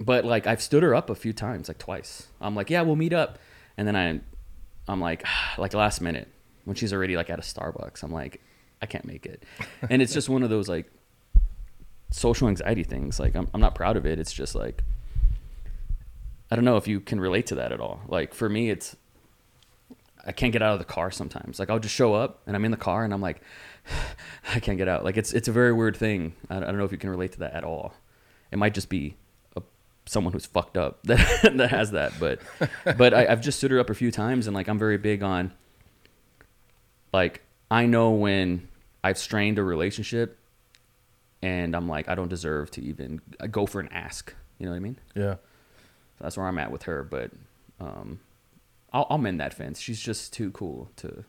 but like I've stood her up a few times, like twice. I'm like, yeah, we'll meet up, and then I, I'm like, like last minute when she's already like at a Starbucks, I'm like, I can't make it, and it's just one of those like social anxiety things. Like I'm I'm not proud of it. It's just like I don't know if you can relate to that at all. Like for me, it's I can't get out of the car sometimes. Like I'll just show up and I'm in the car and I'm like, I can't get out. Like it's it's a very weird thing. I, I don't know if you can relate to that at all. It might just be someone who's fucked up that that has that. But but I, I've just stood her up a few times and like I'm very big on like I know when I've strained a relationship and I'm like I don't deserve to even go for an ask. You know what I mean? Yeah. So that's where I'm at with her. But um, I'll, I'll mend that fence. She's just too cool to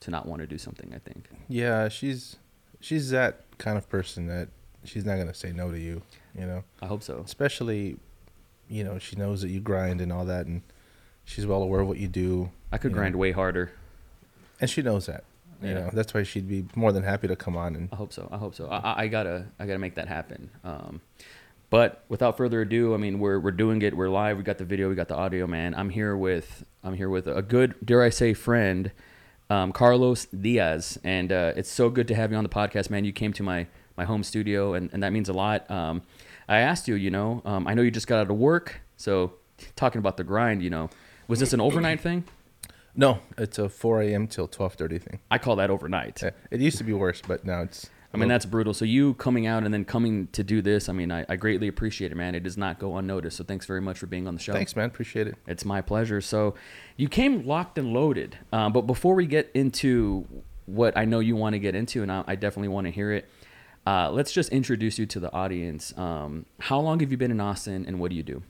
to not want to do something. I think. Yeah, she's she's that kind of person that she's not gonna say no to you. You know, I hope so. especially, you know, she knows that you grind and all that, and she's well aware of what you do, I could grind way harder. and she knows that. You Yeah. know, that's why she'd be more than happy to come on and I hope so. I hope so. I, I- I gotta I gotta make that happen. Um, but without further ado, I mean we're we're doing it. We're live. We got the video. We got the audio. Man, I'm here with I'm here with a good dare I say friend, um, Carlos Diaz, and uh, it's so good to have you on the podcast, man. You came to my my home studio, and, and that means a lot. Um, I asked you, you know, um, I know you just got out of work, so talking about the grind, you know, was this an overnight thing? no, it's a 4 a.m. till 12:30 thing. I call that overnight. Yeah, It used to be worse, but now it's. I mean, that's brutal. So you coming out and then coming to do this, I mean, I, I greatly appreciate it, man. It does not go unnoticed. So thanks very much for being on the show. Thanks, man. Appreciate it. It's my pleasure. So you came locked and loaded. Um, but before we get into what I know you want to get into, and I, I definitely want to hear it, uh, let's just introduce you to the audience. Um, how long have you been in Austin and what do you do?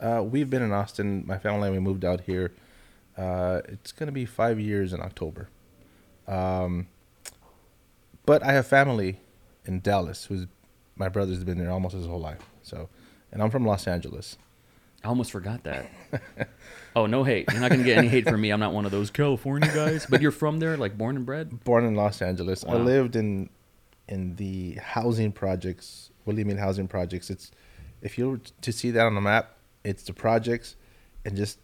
Uh, we've been in Austin. My family and we moved out here. Uh, it's gonna be five years in October. Um, but I have family in Dallas. Who's my brother's been there almost his whole life. So, and I'm from Los Angeles. I almost forgot that. oh, no hate. You're not going to get any hate from me. I'm not one of those California guys. But you're from there, like born and bred? Born in Los Angeles. I lived in in the housing projects. What do you mean housing projects? It's if you were to see that on the map, it's the projects and just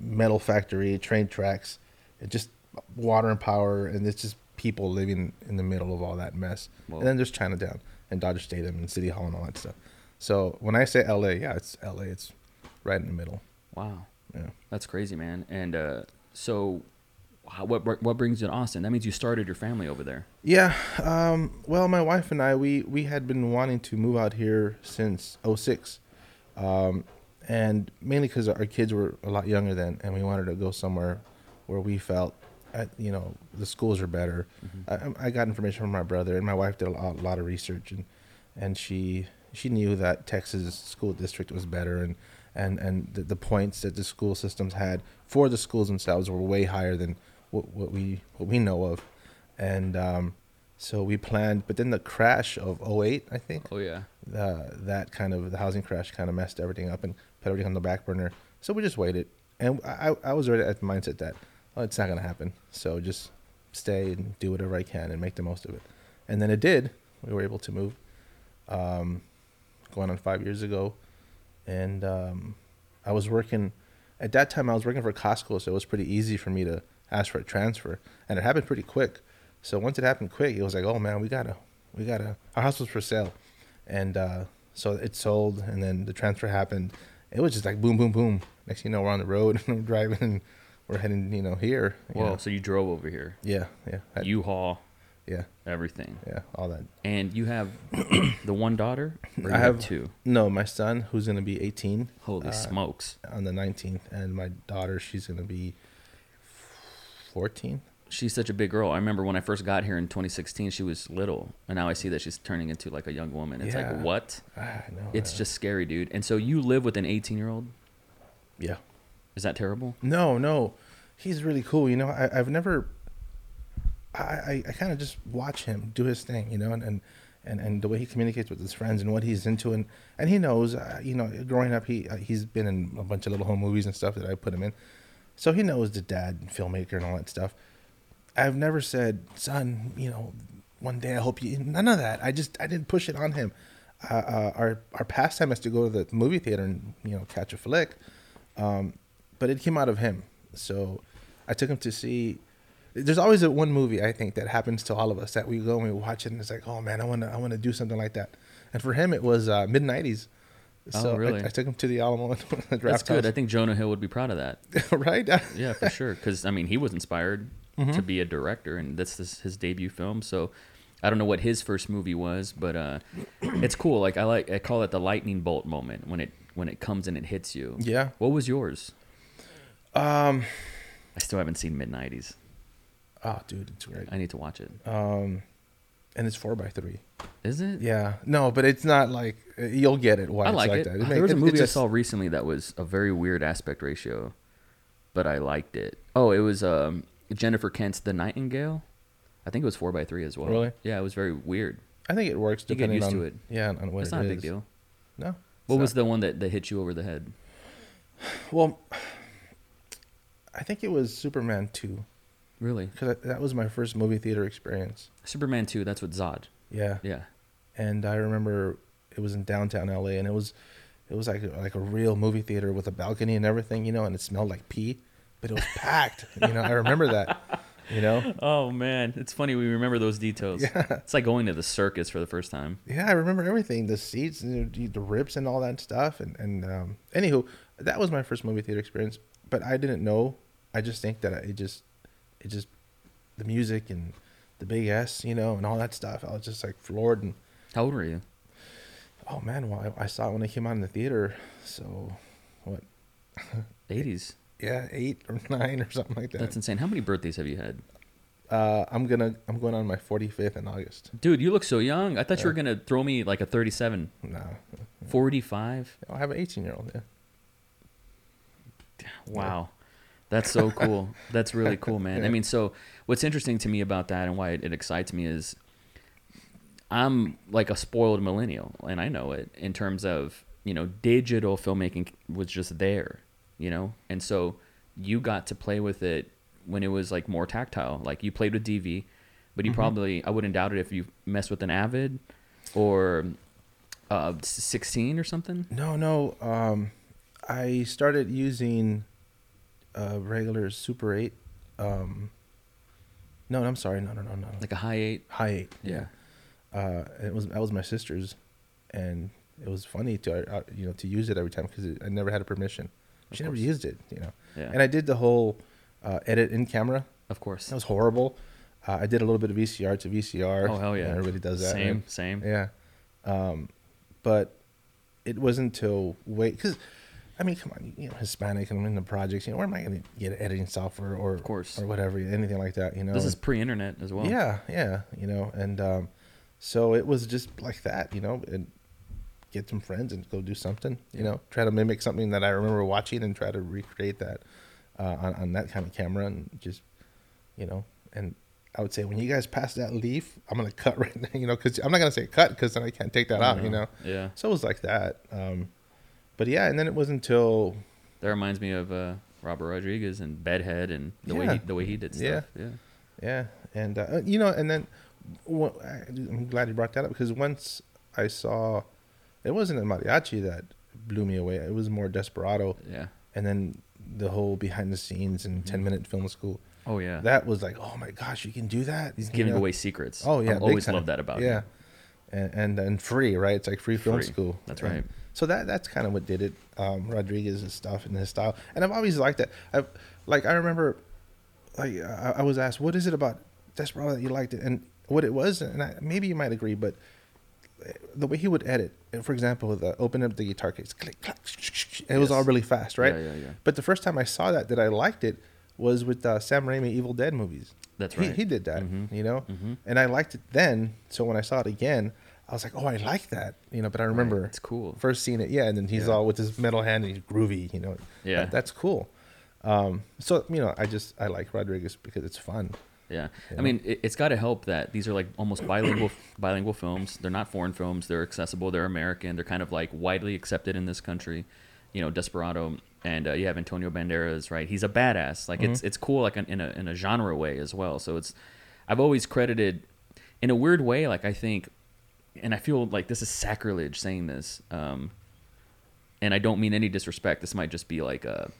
metal factory, train tracks, and just water and power, and it's just people living in the middle of all that mess. Whoa. And then there's Chinatown and Dodger Stadium and City Hall and all that stuff. So when I say LA, yeah, it's LA. It's right in the middle. Wow. Yeah. That's crazy, man. And uh, so, how, what what brings you to Austin? That means you started your family over there. Yeah. Um, well, my wife and I, we, we had been wanting to move out here since 06. Um, and mainly because our kids were a lot younger then, and we wanted to go somewhere where we felt, at, you know, the schools are better. I, I got information from my brother, and my wife did a lot, a lot of research, and and she she knew that Texas school district was better, and and and the, the points that the school systems had for the schools themselves were way higher than what, what we what we know of, and um, so we planned. But then the crash of 08, I think, Oh yeah. uh, that kind of the housing crash kind of messed everything up and put everything on the back burner. So we just waited, and I, I was already at the mindset that oh, it's not gonna happen. So just stay and do whatever I can and make the most of it. And then it did. We were able to move, um, going on five years ago, and um, I was working. At that time, I was working for Costco, so it was pretty easy for me to ask for a transfer, and it happened pretty quick. So once it happened quick, it was like, oh man, we gotta, we gotta. Our house was for sale, and uh, so it sold, and then the transfer happened. It was just like boom, boom, boom. Next thing you know, we're on the road, and we're driving, and we're heading, you know, here. you know. So you drove over here. Yeah, yeah, I- U-Haul, yeah, everything, yeah, all that. and you have the one daughter. I have- two. No, my son, who's gonna be 18 Holy uh, smokes! on the 19th, and my daughter, she's gonna be 14. She's such a big girl. I remember when I first got here in 2016, she was little, and now I see that she's turning into like a young woman. It's Yeah. like what? I know. It's uh, just scary, dude. And so you live with an 18 year old. yeah. Is that terrible? No, no, he's really cool. You know, I, I've never. I I, I kind of just watch him do his thing, you know, and, and and and the way he communicates with his friends and what he's into, and and he knows, uh, you know, growing up, he uh, he's been in a bunch of little home movies and stuff that I put him in, so he knows the dad and filmmaker and all that stuff. I've never said, son, you know, one day I hope you. None of that. I just I didn't push it on him. uh, uh, our our pastime is to go to the movie theater and you know catch a flick, um, but it came out of him. So I took him to see. There's always a one movie I think that happens to all of us that we go and we watch it and it's like, oh man, I want to I want to do something like that. And for him, it was uh, mid '90s. Oh, So I- really? I, took him to the Alamo and the That's draft good. I think Jonah Hill would be proud of that. right? Yeah, for sure. Because I mean, he was inspired Mm-hmm. to be a director, and this is his debut film. So I don't know what his first movie was, but uh, it's cool. Like I like I call it the lightning bolt moment when it when it comes and it hits you. Yeah. What was yours? Um. I still haven't seen mid '90s. Oh, dude, it's great. I need to watch it. Um, and it's four by three. Is it? Yeah. No, but it's not like uh, you'll get it. Why I it's like like it. that. there make- was a it- it movie just- I saw recently that was a very weird aspect ratio, but I liked it. Oh, it was um, Jennifer Kent's The Nightingale. I think it was four by three as well. Really? Yeah, it was very weird. I think it works You get used on to it. Yeah, on what It's it not a big deal. No. What it's was the one that, that hit you over the head? Well, I think it was Superman two Really? because that was my first movie theater experience. Superman 2, that's with Zod. Yeah. Yeah. And I remember it was in downtown LA, and it was it was like like a real movie theater with a balcony and everything, you know, and it smelled like pee, but it was packed. You know, I remember that. You know. Oh, man. It's funny. We remember those details. Yeah. It's like going to the circus for the first time. Yeah, I remember everything. The seats, and the, rips, and all that stuff. And and um, anywho, that was my first movie theater experience. But I didn't know. I just think that it just, it just, the music and the big S, you know, and all that stuff. I was just like floored. And How old were you? oh man, well, I, I saw it when it came out in the theater. So, what? 80s. Yeah, eight or nine or something like that. That's insane. How many birthdays have you had? uh, I'm gonna, I'm going on my 45th in August. Dude, you look so young. I thought you were going to throw me like a 37. No, 45? I have an 18 year old. Yeah. Wow. That's so cool. That's really cool, man. I mean, so what's interesting to me about that and why it, it excites me is I'm like a spoiled millennial, and I know it in terms of, you know, digital filmmaking was just there, you know? And so you got to play with it when it was like more tactile. Like you played with DV, but you probably, I wouldn't doubt it if you messed with an Avid or uh, 16 or something. No, no. Um, I started using uh, regular Super 8. Um, no, I'm sorry. No, no, no, no. Like a Hi8. High 8. Yeah. Uh, it was that was my sister's, and it was funny to uh, you know to use it every time because I never had a permission. Of She never used it, you know. Yeah. And I did the whole uh, edit in camera. of course. That was horrible. Uh, I did a little bit of VCR to VCR. Oh, hell yeah. Everybody does that. Same, right? same. Yeah. Um, but it wasn't until wait because I mean, come on, you know, Hispanic and I'm in the projects. You know, where am I going to get editing software or Of course. or whatever, anything like that? You know, This is pre-internet as well. yeah, yeah, you know, and um, so it was just like that, you know, and get some friends and go do something, you know, try to mimic something that I remember watching and try to recreate that uh, on, on that kind of camera and just, you know, and I would say when you guys pass that leaf, I'm gonna cut right now, you know, because I'm not gonna say cut because then I can't take that out, you know. Yeah. So it was like that, um, but yeah, and then it was until That reminds me of uh, Robert Rodriguez and Bedhead and the way Yeah. he, the way he did stuff. Yeah. Yeah. Yeah, and uh, you know, and then wha- I- I'm glad you brought that up because once I saw, it wasn't El Mariachi that blew me away. It was more Desperado, Yeah. and then the whole behind the scenes and Mm-hmm. ten minute film school. Oh yeah. That was like, oh my gosh, you can do that. He's giving away secrets. Oh yeah, I've big always time. loved that about yeah. him. And, and and free, right? It's like free film Free. school. That's And right. So that that's kind of what did it. Um, Rodriguez's stuff and his style, and I've always liked that. I've like I remember, like I, I was asked, what is it about Desperado that you liked it, and what it was, and I, maybe you might agree, but the way he would edit, for example, the open up the guitar case, click, clack, it was all really fast, right? Yeah, yeah, yeah. But the first time I saw that, that I liked it, was with uh, Sam Raimi Evil Dead movies. That's He- right. He, did that, Mhm. you know, Mhm. and I liked it then. So when I saw it again, I was like, oh, I like that, you know. But I remember It's cool. first seeing it, yeah, and then he's Yeah. all with his metal hand and he's groovy, you know. Yeah. That- that's cool. Um, so you know, I just I like Rodriguez because it's fun. Yeah, I know? mean, it, it's got to help that these are like almost bilingual bilingual films. They're not foreign films. They're accessible. They're American. They're kind of like widely accepted in this country. You know, Desperado, and uh, you have Antonio Banderas, right? He's a badass. Like it's it's cool, like in a in a genre way as well. So it's I've always credited, in a weird way, like I think and I feel like this is sacrilege saying this. Um, and I don't mean any disrespect. This might just be like a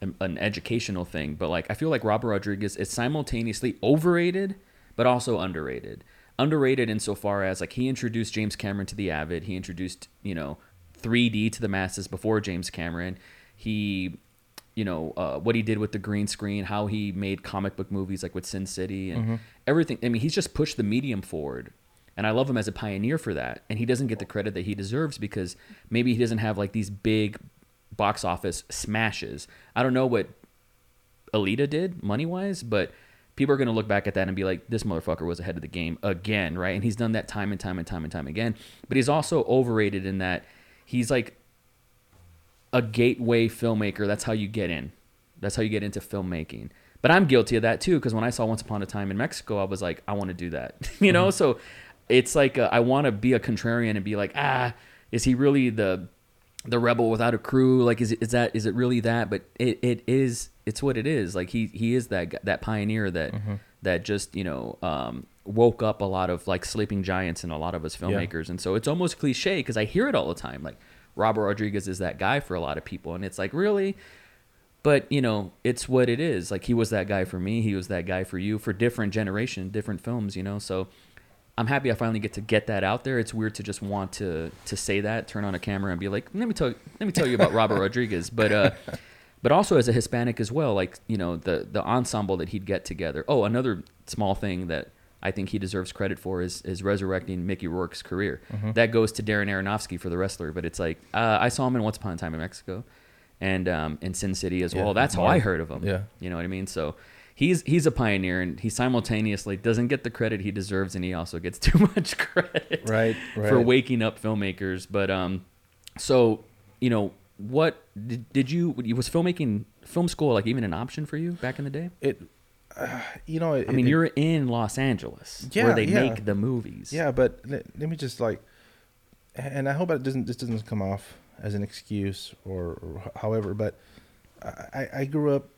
an, educational thing, but like I feel like Robert Rodriguez is simultaneously overrated but also underrated. Underrated insofar as like he introduced James Cameron to the Avid. He introduced you know 3D to the masses before James Cameron. He you know uh, what he did with the green screen, how he made comic book movies like with Sin City and everything. I mean, he's just pushed the medium forward, and I love him as a pioneer for that. And he doesn't get the credit that he deserves because maybe he doesn't have like these big box office smashes. I don't know what Alita did money wise, but people are going to look back at that and be like, this motherfucker was ahead of the game again, right? And he's done that time and time and time and time again. But he's also overrated in that he's like a gateway filmmaker. That's how you get in. That's how you get into filmmaking. But I'm guilty of that too because when I saw Once Upon a Time in Mexico, I was like, I want to do that, you know. Mm-hmm. So it's like uh, I want to be a contrarian and be like, ah, is he really the the rebel without a crew? Like, is it, is that is it really that? But it, it is. It's what it is. Like he he is that that pioneer that that just you know um, woke up a lot of like sleeping giants and a lot of us filmmakers. And so it's almost cliche because I hear it all the time. Like Robert Rodriguez is that guy for a lot of people, and it's like really. But you know, it's what it is. Like he was that guy for me. He was that guy for you. For different generation, different films. You know, so I'm happy I finally get to get that out there. It's weird to just want to to say that, turn on a camera and be like, let me tell let me tell you about Robert Rodriguez. But uh, but also as a Hispanic as well, like you know the the ensemble that he'd get together. Oh, another small thing that I think he deserves credit for is is resurrecting Mickey Rourke's career. That goes to Darren Aronofsky for the wrestler, but it's like uh, I saw him in Once Upon a Time in Mexico, and um, in Sin City as Yeah, well. That's how I heard of him. Yeah. You know what I mean? So he's he's a pioneer and he simultaneously doesn't get the credit he deserves and he also gets too much credit Right, for waking up filmmakers. But um so, you know, what did, did you was filmmaking film school like even an option for you back in the day? It, uh, you know, it, I mean, it- you're in Los Angeles Yeah, where they yeah. make the movies. Yeah, but let, let me just like, and I hope it doesn't. This doesn't come off as an excuse or, or however. But I, I grew up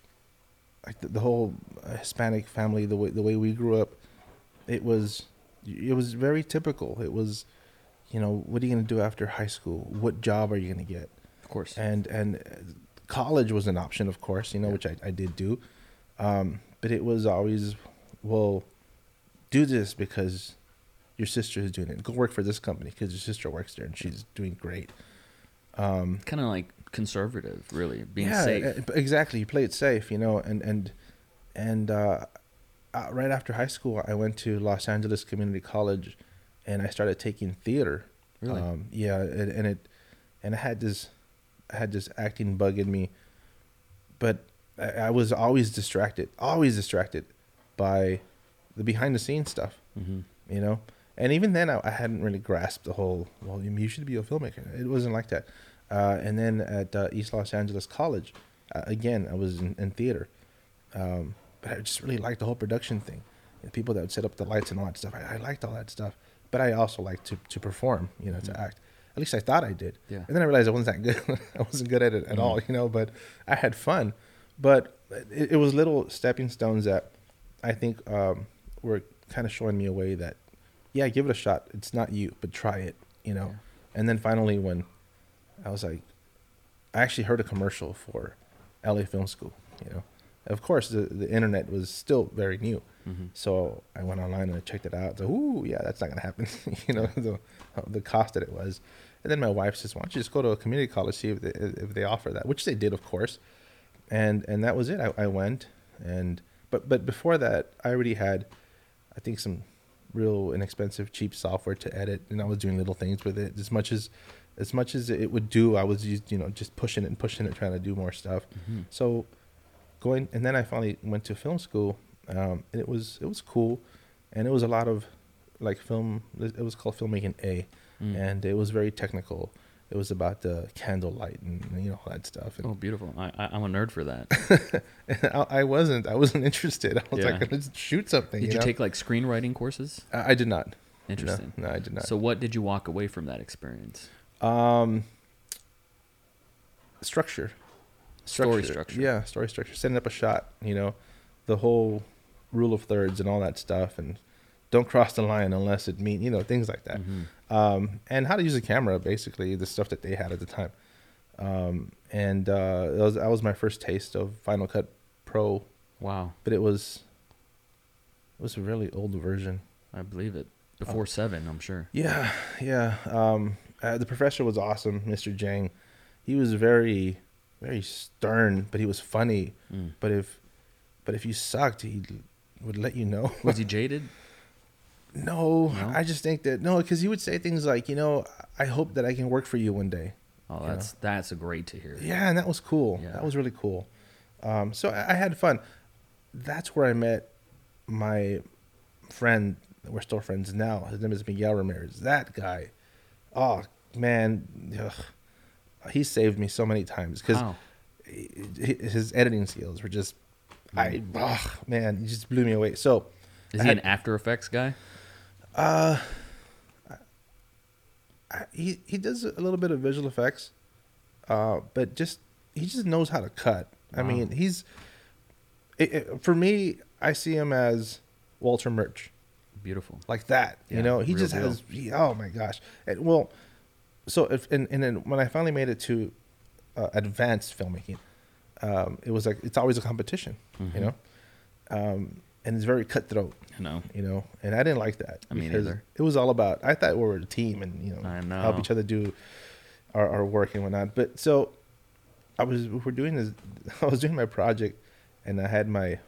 like the, the whole Hispanic family, the way the way we grew up, it was it was very typical. It was, you know, what are you gonna do after high school? What job are you gonna get? Of course. and and college was an option, of course, you know, Yeah. which I, I did do, um, but it was always, well, do this because your sister is doing it. Go work for this company because your sister works there and she's doing great. Um, kind of like conservative, really, being yeah, safe. uh, exactly. You play it safe, you know, and and and uh, uh, right after high school, I went to Los Angeles Community College, and I started taking theater. Really? Um, yeah, and, and it and I had this I had this acting bug in me, but I, I was always distracted, always distracted by the behind the scenes stuff hmm you know and even then I, I hadn't really grasped the whole well you should be a filmmaker it wasn't like that uh, and then at uh, east los angeles college uh, again i was in, in theater. Um, but i just really liked the whole production thing. And people that would set up the lights and all that stuff i, I liked all that stuff. But i also liked to, to perform you know Mhm. to act. At least i thought i did. Yeah. and then i realized i wasn't that good. I wasn't good at it at Mhm. all you know but i had fun. But it, it was little stepping stones that i think um, were kind of showing me a way that yeah give it a shot. It's not you but try it you know. Yeah. and then finally when i was like i actually heard a commercial for la film school you know? Of course the, the internet was still very new. Hmm so i went online and i checked it out. So ooh yeah that's not gonna happen you know the, the cost that it was. And then my wife says why don't you just go to a community college see if they, if they offer that which they did of course. And and that was it. I, I went and but but before that i already had i think some real inexpensive cheap software to edit and i was doing little things with it. As much as as much as it would do i was just, you know just pushing it and pushing it trying to do more stuff hmm so going and then i finally went to film school um, and it was it was cool and it was a lot of like film it was called filmmaking a Mm. and it was very technical it was about the candlelight and you know all that stuff and Oh, beautiful! I, I, I'm a nerd for that. I, I wasn't i wasn't interested i was Yeah. like let's shoot something Did you know? take like screenwriting courses? I, I did not No, Interesting. no, i did not So, what did you walk away from that experience? Um, structure. Story structure. Yeah, story structure. Setting up a shot. You know, the whole rule of thirds and all that stuff, and don't cross the line unless it mean you know things like that. Mm-hmm. Um, and how to use a camera, basically the stuff that they had at the time. Um, and uh, that was that was my first taste of Final Cut Pro, Wow, but it was it was a really old version. I believe it. Before seven, I'm sure. Yeah, yeah. Um, uh, the professor was awesome, Mr. Jang. He was very, very stern, but he was funny. Mm. But if, but if you sucked, he would let you know. Was he jaded? no, No? I just think that no, because he would say things like, you know, I hope that I can work for you one day. Oh, that's that's great to hear. Yeah, and that was cool. Yeah. That was really cool. Um, so I, I had fun. That's where I met my friend. We're still friends now. His name is Miguel Ramirez. That guy, oh man, ugh, he saved me so many times because his editing skills were just, I, oh, man, he just blew me away. So, Is I he had- an After Effects guy? uh, I, he he does a little bit of visual effects, uh, but just he just knows how to cut. I mean, he's it, it- for me. I see him as Walter Murch, Beautiful. like that. Yeah, you know, he just deal. has. He, oh my gosh! And, well, so if and, and then when I finally made it to uh, advanced filmmaking, um, it was like it's always a competition. You Mhm. know, um, and it's very cutthroat I know. you know, and I didn't like that I mean, either. it was all about. I thought we were a team and you know, I help each other do our, our work and whatnot. But so I was we we're doing this. I was doing my project, and I had my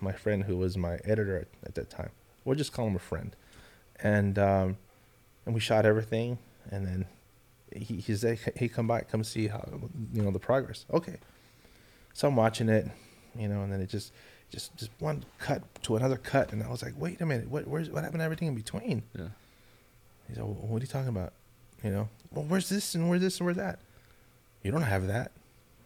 my friend who was my editor at, at that time. We'll just call him a friend, and um, and we shot everything, and then he he said, "Hey, come by, come see how you know the progress." Okay, so I'm watching it, you know, and then it just just just one cut to another cut, and I was like, "Wait a minute, what where's what happened to everything in between?" Yeah. He said, well, "What are you talking about?" You know, well, where's this and where's this and where's that? You don't have that.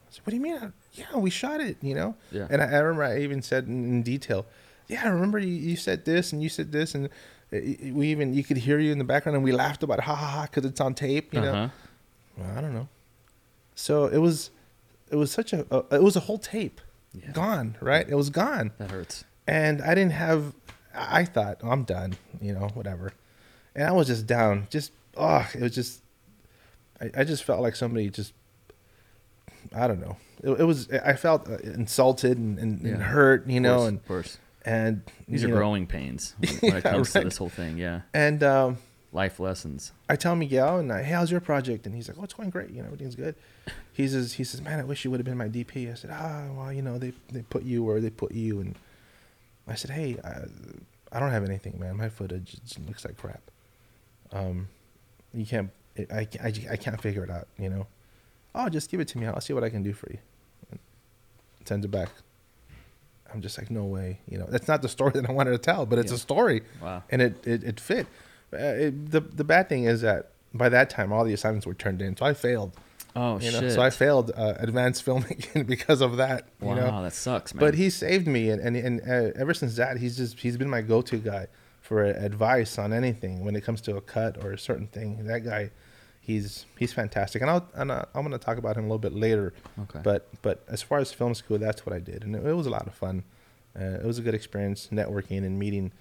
I said, "What do you mean? I- Yeah, we shot it." You know, Yeah. and I, I remember I even said in, in detail, "Yeah, I remember you, you said this and you said this, and we even you could hear you in the background, and we laughed about it, ha ha ha because it's on tape." You know, Uh-huh. well, I don't know. So it was, it was such a, a it was a whole tape, Yeah. gone, right? It was gone That hurts. and I didn't have. I thought I'm done, you know, whatever, and I was just down. Just oh, it was just. I, I just felt like somebody just. I don't know. It, it was. I felt uh, insulted and, and, and hurt, you know, course, and of course. And These are know, growing pains when when it comes right. to this whole thing. Yeah. And um, Life lessons. I tell Miguel, and I, hey, how's your project? And he's like, oh, it's going great. You know, everything's good. He says, he says, man, I wish you would have been my DP. I said, ah, well, you know, they they put you where they put you, and I said, hey, I, I don't have anything, man. My footage just looks like crap. Um, you can't, I, I, I can't figure it out. You know, oh, just give it to me. I'll see what I can do for you. And sends it back. I'm just like, no way. You know, that's not the story that I wanted to tell, but it's Yeah. a story Wow. and it it, it fit. Uh, it, the the bad thing is that by that time all the assignments were turned in, so I failed. Oh You know, shit. so I failed uh, advanced filmmaking because of that. wow, You know, that sucks, man. but he saved me, and and, and uh, ever since that, he's just he's been my go to guy for advice on anything when it comes to a cut or a certain thing. That guy, he's he's fantastic, and I'll and uh, I'm gonna talk about him a little bit later. Okay. But but as far as film school, that's what I did, and it, it was a lot of fun. Uh, it was a good experience networking and meeting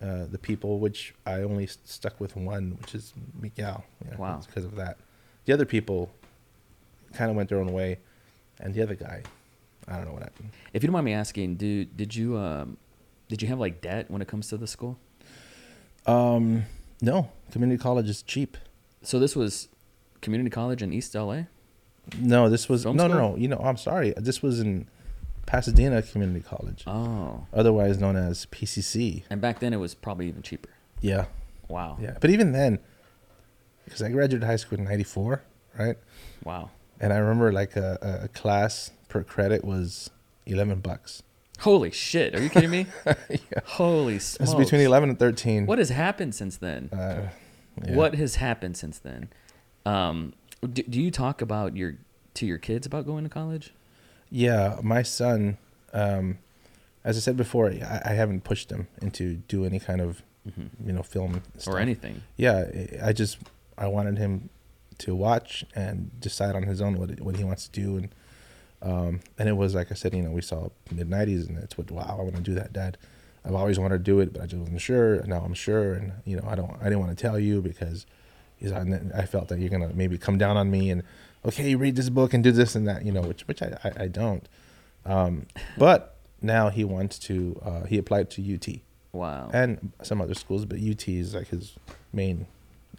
uh, the people, which I only s- stuck with one, which is Miguel. Yeah, Wow. because of that. The other people kind of went their own way, and the other guy, I don't know what happened. if you don't mind me asking, do did you um did you have like debt when it comes to the school? Um, no, community college is cheap. So this was community college in East LA. No, this was Film no, no, school? no. You know, I'm sorry. This was in Pasadena Community College, Oh, otherwise known as PCC. and back then it was probably even cheaper. Yeah, Wow. yeah. But even then, because I graduated high school in '94, right? Wow. And I remember like a, a- class per credit was 11 bucks. Holy shit! Are you kidding me? Holy smokes! It's between 11 and 13. What has happened since then? Uh, yeah. What has happened since then? Um, do, do you talk about your to your kids about going to college? Yeah, my son, um, as I said before, I, I haven't pushed him into do any kind of you know film stuff. or anything? Yeah, I- I just I wanted him to watch and decide on his own what what he wants to do, and um, and it was like I said, you know, we saw mid '90s, and it's what wow, I want to do that, Dad. I've always wanted to do it, but I just wasn't sure. And now I'm sure, and you know, I don't, I didn't want to tell you because, I felt that you're gonna maybe come down on me and, okay, read this book and do this and that, you know, which which I I, I don't. Um, but now he wants to. Uh, he applied to UT Wow. and some other schools, but UT is like his main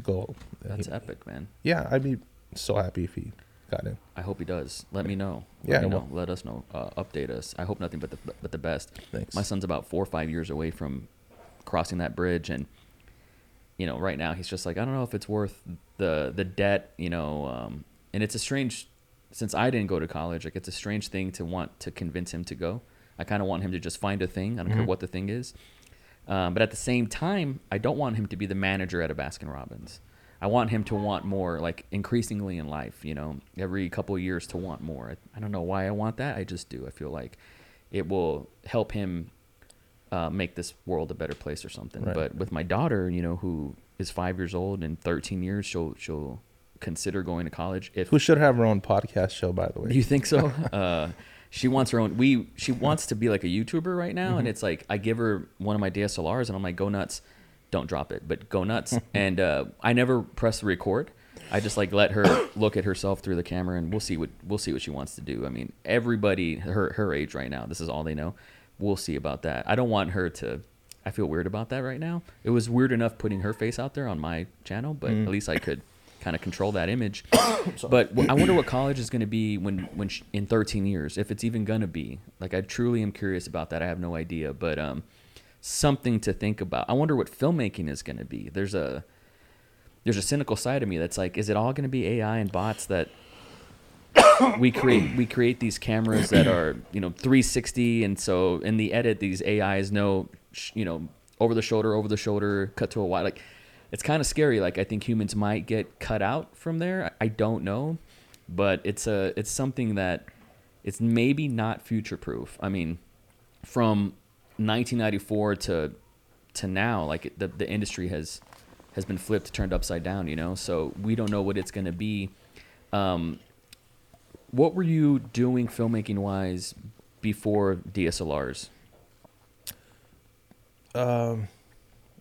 goal. That's He- epic, man. yeah, I'd be so happy if he got in. I hope he does. Let me know. Let Yeah, me know. Let us know. Uh, update us. I hope nothing but the but the best. Thanks. My son's about four or five years away from crossing that bridge, and you know, right now he's just like, I don't know if it's worth the the debt, you know. Um, and it's a strange, since I didn't go to college, like it's a strange thing to want to convince him to go. I kind of want him to just find a thing. I don't care Mhm. what the thing is. Um, but at the same time, I don't want him to be the manager at a Baskin Robbins. I want him to want more, like increasingly in life. You know, every couple of years to want more. I, I don't know why I want that. I just do. I feel like it will help him uh, make this world a better place or something. Right. But with my daughter, you know, who is five years old in 13 years, she'll she'll consider going to college if Who should have her own podcast show, by the way. you think so? uh, she wants her own. We she wants to be like a YouTuber right now, and it's like I give her one of my DSLRs, and I'm like, go nuts, don't drop it, but go nuts. and uh, I never press record. I just like let her look at herself through the camera, and we'll see what we'll see what she wants to do. I mean, everybody her her age right now, this is all they know. We'll see about that. I don't want her to. I feel weird about that right now. It was weird enough putting her face out there on my channel, but Mm. at least I could kind of control that image. but I wonder what college is going to be when when sh- in 13 years, if it's even going to be. Like I truly am curious about that. I have no idea, but um, something to think about. I wonder what filmmaking is going to be. There's a there's a cynical side of me that's like, is it all going to be AI and bots that we create we create these cameras that are you know 360 and so in the edit these AIs know you know over the shoulder over the shoulder cut to a wide like it's kind of scary like I think humans might get cut out from there I don't know but it's a it's something that it's maybe not future proof I mean from 1994 to to now like the the industry has has been flipped turned upside down you know? So we don't know what it's going to be. Um what were you doing filmmaking wise before DSLRs Um,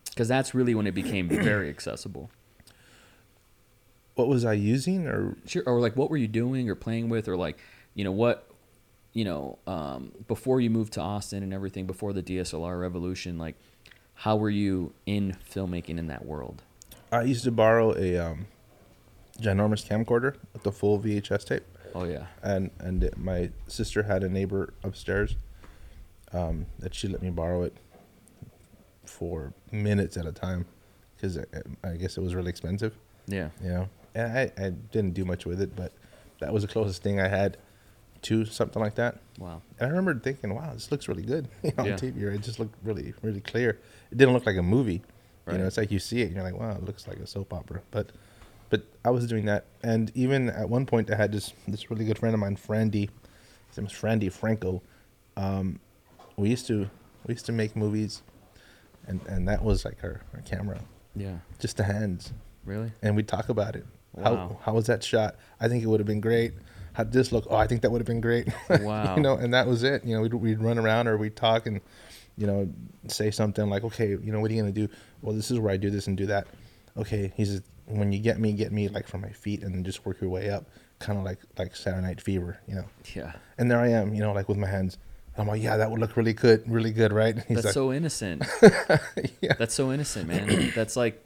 because that's really when it became very accessible. What was I using? Or? Sure or like what were you doing or playing with or like you know what you know um, before you moved to austin and everything before the dslr revolution like how were you in filmmaking in that world? I used to borrow a um, ginormous camcorder with the full VHS tape, oh yeah. And and it, my sister had a neighbor upstairs um, that she let me borrow it for minutes at a time because I, I guess it was really expensive. yeah. You know? And I, I didn't do much with it but that was the closest thing i had to something like that. Wow. And i remember thinking wow this looks really good. You know, Yeah. on tv right? it just looked really really clear. It didn't look like a movie. You know it's like you see it and you're like wow it looks like a soap opera. But but i was doing that. And even at one point i had this this really good friend of mine frandy. His name was frandy franco. Um, we used to we used to make movies and and that was like our, our camera. Yeah. Just the hands. Really? And we'd talk about it. Wow. How how was that shot? I think it would have been great. How did this look? Oh, I think that would have been great. Wow. you know, and that was it. You know, we'd, we'd run around or we'd talk and, you know, say something like, okay, you know, what are you gonna do? Well, this is where I do this and do that. Okay, he says, when you get me, get me like from my feet and then just work your way up, kind of like like Saturday Night Fever, you know. yeah And there I am, you know, like with my hands. I'm like, yeah, that would look really good, really good, right? He's that's like, so innocent yeah. that's so innocent man that's like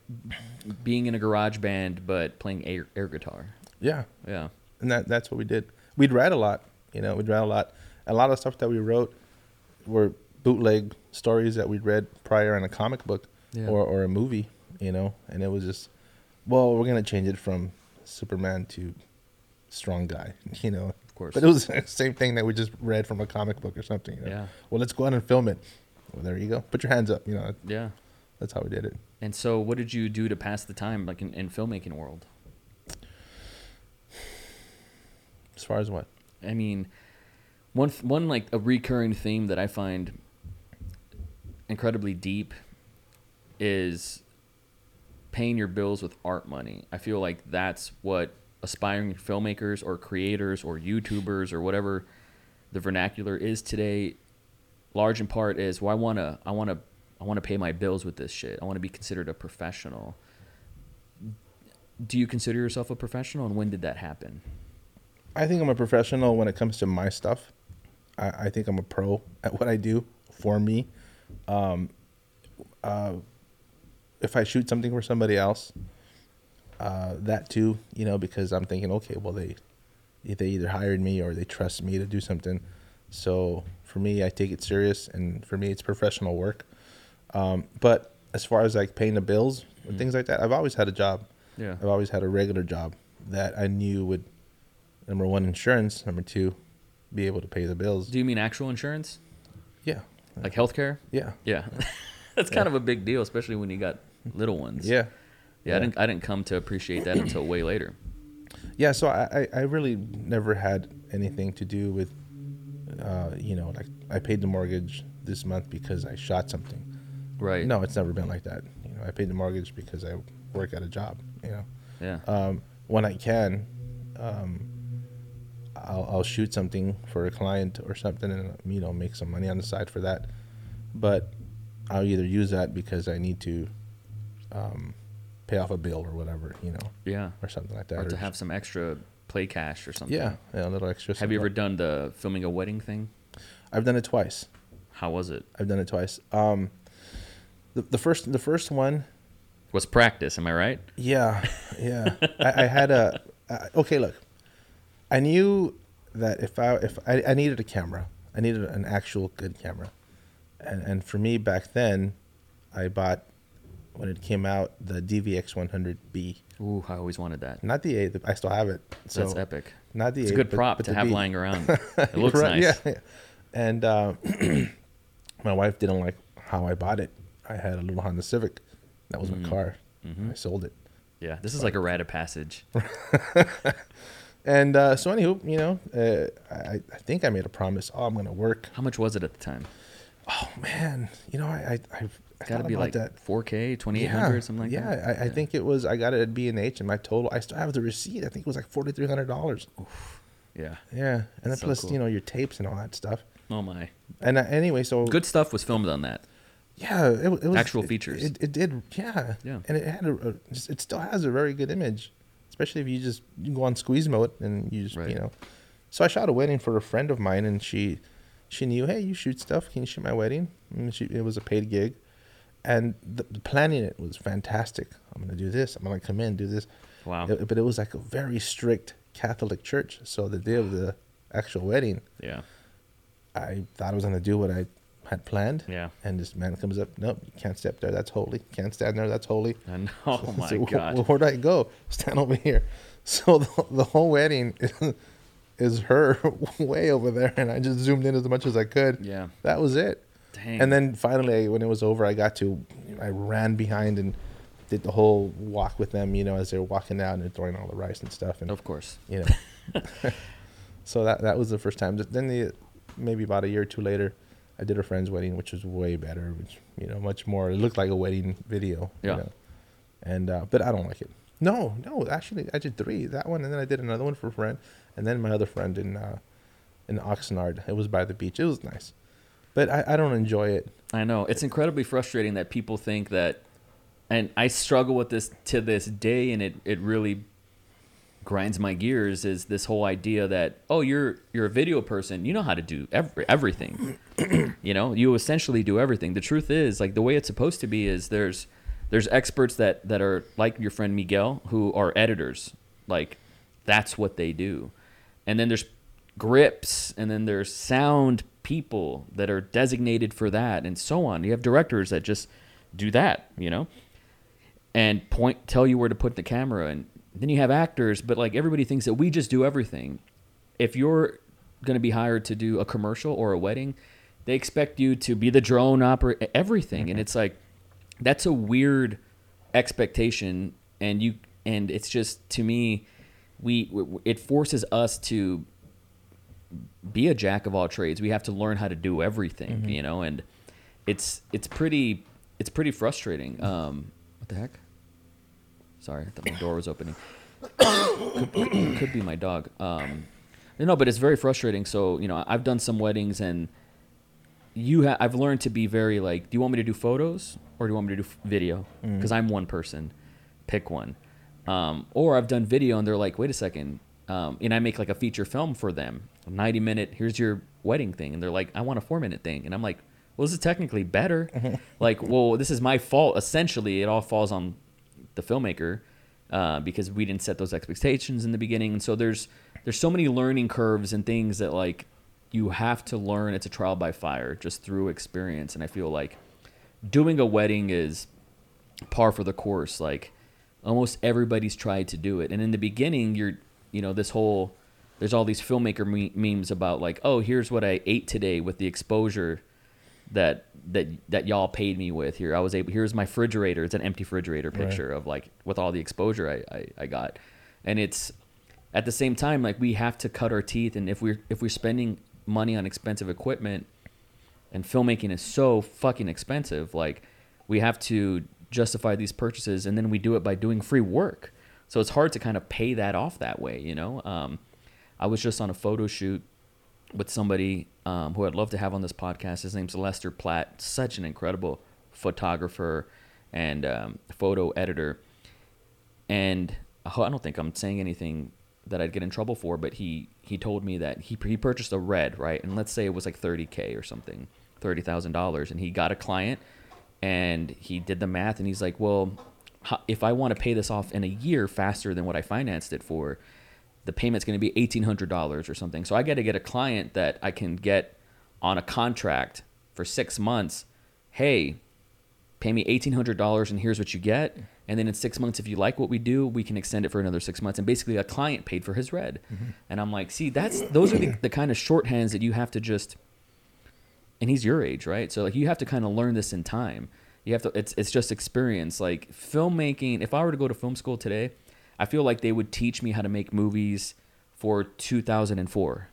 being in a garage band but playing air, air guitar yeah. yeah and that that's what we did. We'd write a lot, you know, we'd write a lot. A lot of stuff that we wrote were bootleg stories that we'd read prior in a comic book Yeah. or, or a movie, you know, and it was just, well, we're gonna change it from Superman to strong guy, you know. of course But it was the same thing that we just read from a comic book or something. You know? Yeah. Well, let's go out and film it. Well, there you go. Put your hands up. You know, yeah that's how we did it. And so, what did you do to pass the time, like in, in filmmaking world? As far as what? I mean, one th- one like a recurring theme that I find incredibly deep is paying your bills with art money. I feel like that's what aspiring filmmakers or creators or YouTubers or whatever the vernacular is today large in part is well, I wanna I wanna I wanna pay my bills with this shit. I wanna be considered a professional. Do you consider yourself a professional, and when did that happen? I think I'm a professional when it comes to my stuff. I, I think I'm a pro at what I do for me. Um, uh, if I shoot something for somebody else, uh, that too, you know, because I'm thinking, okay, well they they either hired me or they trust me to do something. So for me, I take it serious, and for me, it's professional work. Um, but as far as like paying the bills and things like that, I've always had a job. Yeah. I've always had a regular job that I knew would number one insurance, number two, be able to pay the bills. Do you mean actual insurance, Yeah, like healthcare? yeah, Yeah, that's kind Yeah. of a big deal, especially when you got little ones. yeah, yeah. I didn't I didn't come to appreciate that until way later. yeah. So I, I I really never had anything to do with, uh, you know, like I paid the mortgage this month because I shot something. Right. No, it's never been like that. You know, I paid the mortgage because I work at a job. You know, Yeah. um, when I can, um, I'll, I'll shoot something for a client or something, and you know, make some money on the side for that. But I'll either use that because I need to um, pay off a bill or whatever, you know, yeah. or something like that. Or to just- have some extra play cash or something. yeah, yeah, a little extra. Have you ever done the filming a wedding thing? I've done it twice. How was it? I've done it twice. Um, the, the first the first one Was practice? Am I right? Yeah, yeah. I, I had a uh, okay. Look, I knew that if I if I, I needed a camera, I needed an actual good camera, and and for me back then, I bought when it came out the DVX 100B, Ooh, I always wanted that. not the A. The, I still have it. So That's epic. Not the It's a A, good but- prop but to have B. lying around. It looks Right, nice. Yeah, yeah. And uh, my wife didn't like how I bought it. I had a little Honda Civic. That was Mm-hmm. my car. I sold it. Yeah, this is like a rite of passage. And uh, so, anywho, you know, uh, I, I think I made a promise. Oh, I'm gonna work. How much was it at the time? Oh man, you know, I I, I, Got to be like that. 4K, 2800, something like that. yeah, that. I, I think it was. I got it at B and H, and my total. I still have the receipt. I think it was like forty three hundred dollars. Yeah. Yeah, and then so plus cool. you know your tapes and all that stuff. Oh my. And uh, anyway, so Good stuff was filmed on that. Yeah, it, it was Actual it- features. It, it did, yeah, Yeah. and it had a, it still has a very good image, especially if you just you go on squeeze mode and you just Right. you know. So I shot a wedding for a friend of mine, and she she knew, hey, you shoot stuff. Can you shoot my wedding? And she, it was a paid gig, and the, the planning it was fantastic. I'm gonna do this. I'm gonna come in do this. Wow. It- but it was like a very strict Catholic church. So the day of the actual wedding, Yeah. I thought I was gonna do what I had planned. Yeah. And this man comes up, nope, you can't step there. That's holy. Can't stand there. That's holy. I know. Oh my So, god. wh- where do I go? Stand over here. So the, the whole wedding is, is her way over there, and I just zoomed in as much as I could. Yeah. That was it. Dang. And then finally, when it was over, I got to, I ran behind and did the whole walk with them. You know, as they were walking out and they're throwing all the rice and stuff, and of course. you know. so that that was the first time. Then the maybe about a year or two later, I did a friend's wedding, which was way better. Which you know, much more. It looked like a wedding video. Yeah. You know? And uh, but I don't like it. No, no. Actually, I did three. That one, and then I did another one for a friend, and then my other friend in uh, in Oxnard. It was by the beach. It was nice, but I, I don't enjoy it. I know. It's incredibly frustrating that people think that and I struggle with this to this day and it, it really grinds my gears is this whole idea that oh you're you're a video person. You know how to do every, everything. You know you essentially do everything. The truth is like the way it's supposed to be is there's there's experts that that are like your friend Miguel who are editors. Like that's what they do. And then there's grips and then there's sound people that are designated for that and so on. You have directors that just do that you know? And point tell you where to put the camera and then you have actors but like everybody thinks that we just do everything. If you're going to be hired to do a commercial or a wedding they expect you to be the drone operator everything. And mm-hmm. it's like that's a weird expectation and you and it's just to me we it forces us to be a jack of all trades. We have to learn how to do everything mm-hmm. you know and it's it's pretty it's pretty frustrating. Mm-hmm. Um what the heck sorry i thought my door was opening could, could be my dog um no but it's very frustrating so you know i've done some weddings and you ha- I've learned to be very like, do you want me to do photos or do you want me to do f- video? Mm. Because I'm one person. Pick one. Um, or I've done video and they're like, wait a second. Um, and I make like a feature film for them, 90 minute. Here's your wedding thing, and they're like, I want a four minute thing, and I'm like, well, this is technically better. like, well, this is my fault. Essentially, it all falls on the filmmaker uh, because we didn't set those expectations in the beginning, and so there's there's so many learning curves and things that like you have to learn. It's a trial by fire, just through experience, and I feel like doing a wedding is par for the course. Like almost everybody's tried to do it, and in the beginning, you're you know this whole there's all these filmmaker me- memes about like oh here's what I ate today with the exposure that that that y'all paid me with here. I was able here's my refrigerator. It's an empty refrigerator Right. picture of like with all the exposure I, I, I got. And it's at the same time like we have to cut our teeth and if we're if we're spending money on expensive equipment and filmmaking is so fucking expensive, like we have to justify these purchases and then we do it by doing free work. So it's hard to kind of pay that off that way, you know? Um, I was just on a photo shoot with somebody um, who I'd love to have on this podcast. His name's Lester Platt, such an incredible photographer and um, photo editor. And I don't think I'm saying anything that I'd get in trouble for, but he he told me that he he purchased a red right, and let's say it was like 30k or something, thirty thousand dollars, and he got a client, and he did the math, and he's like, well, if I want to pay this off in a year faster than what I financed it for, the payment's going to be eighteen hundred dollars or something. So I got to get a client that I can get on a contract for six months. Hey, pay me eighteen hundred dollars, and here's what you get. And then in six months, if you like what we do, we can extend it for another six months. And basically, a client paid for his red. Mm-hmm. And I'm like, see, that's those are the, the kind of shorthands that you have to just. And he's your age, right? So like you have to kind of learn this in time. You have to. It's it's just experience. Like filmmaking. If I were to go to film school today, I feel like they would teach me how to make movies for 2004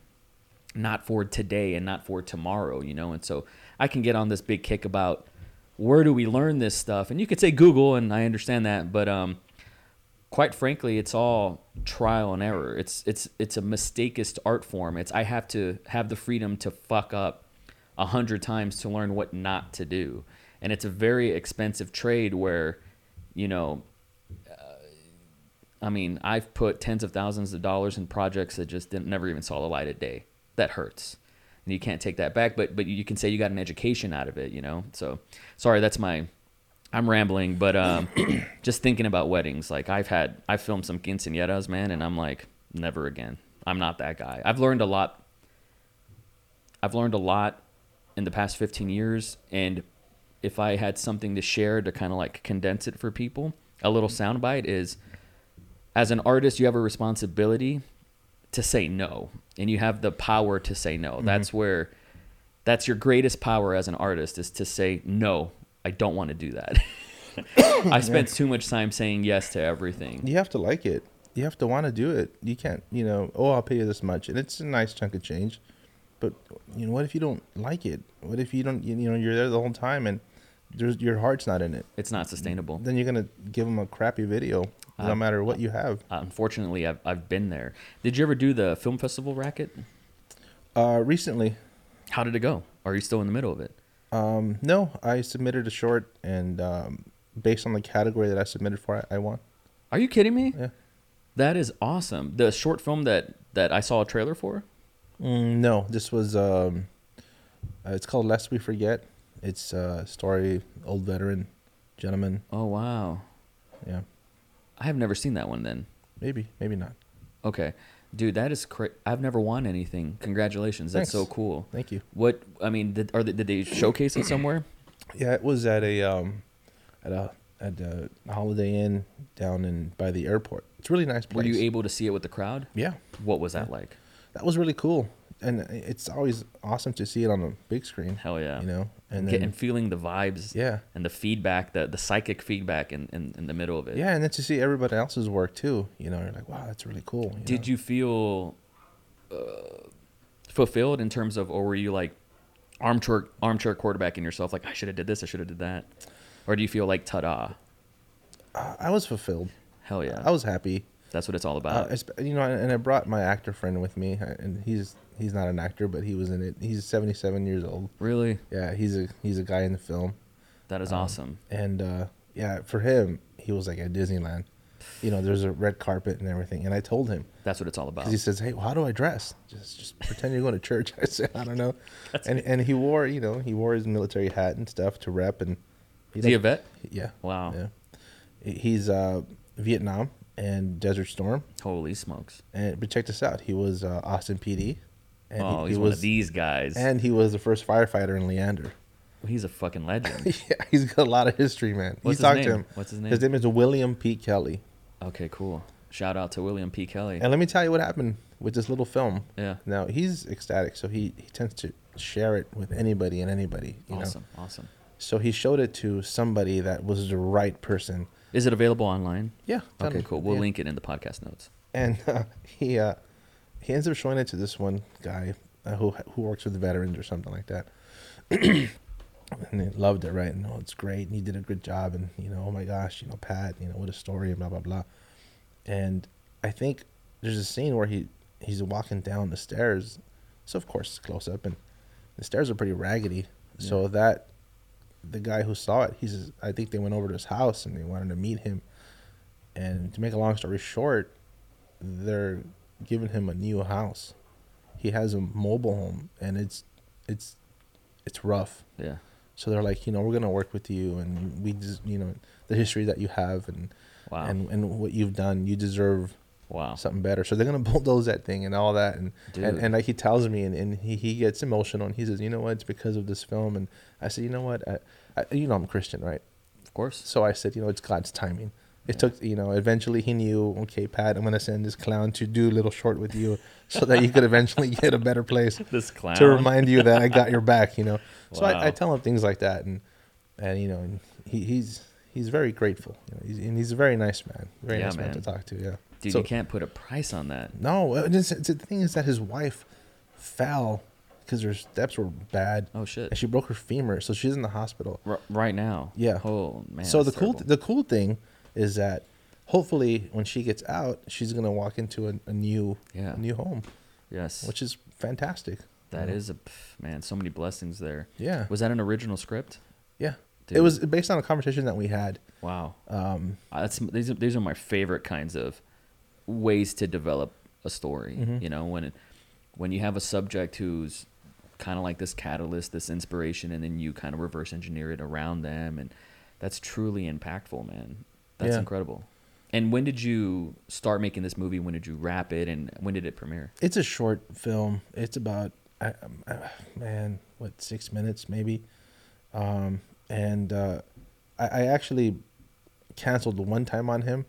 not for today and not for tomorrow, you know? And so I can get on this big kick about where do we learn this stuff? And you could say Google, and I understand that, but um, quite frankly, it's all trial and error. It's it's it's a mistakist art form. It's I have to have the freedom to fuck up a hundred times to learn what not to do, and it's a very expensive trade where, you know, I mean, I've put tens of thousands of dollars in projects that just didn't never even saw the light of day. That hurts, and you can't take that back. But but you can say you got an education out of it, you know. So sorry, that's my. I'm rambling, but um, just thinking about weddings. Like I've had, I've filmed some quinceañeras, man, and I'm like, never again. I'm not that guy. I've learned a lot. I've learned a lot in the past 15 years, and if I had something to share to kind of like condense it for people, a little soundbite is as an artist, you have a responsibility to say no, and you have the power to say no. Mm-hmm. That's where that's your greatest power as an artist is to say no. I don't want to do that. I spent too much time saying yes to everything. You have to like it. You have to want to do it. You can't, you know, oh, I'll pay you this much, and it's a nice chunk of change. But you know, what if you don't like it? What if you don't, you know, you're there the whole time and there's your heart's not in it? It's not sustainable. Then you're gonna give them a crappy video, no matter what you have. Unfortunately, I've I've been there. Did you ever do the film festival racket? Uh, recently, How did it go? Are you still in the middle of it? um, no, I submitted a short, and um, based on the category that I submitted for, I, I won. Are you kidding me? Yeah. That is awesome. The short film that that I saw a trailer for. Mm, no, this was um, uh, it's called Lest We Forget. It's a story, old veteran gentleman. Oh wow, Yeah, I have never seen that one. Then maybe, maybe not. okay, dude, that is cra- I've never won anything. Congratulations, that's so cool. Thank you. What I mean, did are they, did they showcase it somewhere? Yeah, it was at a um, at a at a Holiday Inn down in by the airport. It's a really nice Were you able to see it with the crowd? yeah, What was that like? that was really cool, and it's always awesome to see it on a big screen. Hell yeah! You know, and then and feeling the vibes yeah, and the feedback, the the psychic feedback in, in, in the middle of it. yeah, and then to see everybody else's work too. You know, you're like, wow, that's really cool. Did you feel uh, fulfilled in terms of, or were you like armchair armchair quarterbacking yourself, like I should have did this, I should have did that, or do you feel like ta-da? Uh, I was fulfilled. Hell yeah! I was happy. That's what it's all Uh, about. esp- you know, and I brought my actor friend with me, uh, and he's he's not an actor, but he was in it. He's 77 years old. really, Yeah, he's a he's a guy in the film, that is Um, awesome. and uh, yeah, for him, he was like at Disneyland. You know, there's a red carpet and everything, and I told him That's what it's all about. he says, "Hey, well, how do I dress? Just just pretend you're going to church." I said, "I don't know," and and he wore you know he wore his military hat and stuff to rep, and Is he a vet? Yeah, Wow. yeah. He's uh, Vietnam and Desert Storm. Holy smokes. And but check this out. He was uh, Austin PD. And oh, he, he's he one was, of these guys. And he was the first firefighter in Leander. he's a fucking legend. yeah, he's got a lot of history, man. What's you his talked to name? him. What's his name? His name is William P. Kelly. okay, cool. Shout out to William P. Kelly. And let me tell you what happened with this little film. yeah. Now he's ecstatic, so he, he tends to share it with anybody and anybody. You Awesome. know. Awesome. So he showed it to somebody that was the right person. Is it available online? Yeah. Okay, cool. We'll Yeah. link it in the podcast notes. and uh, he uh, he ends up showing it to this one guy uh, who who works with the veterans or something like that. and they loved it, right? And oh, it's great. And he did a good job. And you know, oh my gosh, you know, Pat, you know, what a story, and blah blah blah. And I think there's a scene where he he's walking down the stairs. So of course it's close up, and the stairs are pretty raggedy. So that the guy who saw it, he says, I think they went over to his house and they wanted to meet him. And to make a long story short, they're giving him a new house. He has a mobile home, and it's it's it's rough. Yeah. So they're like, you know, we're gonna work with you, and we just, you know, the history that you have, and Wow. and and what you've done, you deserve wow. something better. So they're gonna bulldoze that thing and all that, and and, and like he tells me, and, and he, he gets emotional, and he says, you know what, it's because of this film, and I said, you know what, I, I, you know, I'm Christian, right? of course. So I said, you know, it's God's timing. It Yeah. took, you know, eventually he knew, okay, Pat, I'm gonna send this clown to do a little short with you, so that you could eventually get a better place This clown. to remind you that I got your back, you know. So I, I tell him things like that, and and you know, and he, he's he's very grateful, you know, he's, and he's a very nice man, very Yeah, nice man. to talk to. Yeah, Dude, So- you can't put a price on that. no, uh, it's, it's, the thing is that his wife fell because her steps were bad, Oh shit. and she broke her femur, so she's in the hospital. R- right now. Yeah. Oh man. so the cool the cool thing is that hopefully when she gets out, she's gonna walk into a, a new Yeah. a new home, yes. which is fantastic. That you know? is a pff, man. So many blessings there. yeah Was that an original script? yeah. Dude. It was based on a conversation that we had. Wow. Um, Uh, That's these are these are my favorite kinds of ways to develop a story. Mhm. You know, when it, when you have a subject who's kind of like this catalyst, this inspiration, and then you kind of reverse engineer it around them, and that's truly impactful, man. That's Yeah. incredible. And when did you start making this movie? When did you wrap it? And when did it premiere? it's a short film. It's about I, um, uh, man, what six minutes maybe, um, and uh, I, I actually canceled one time on him,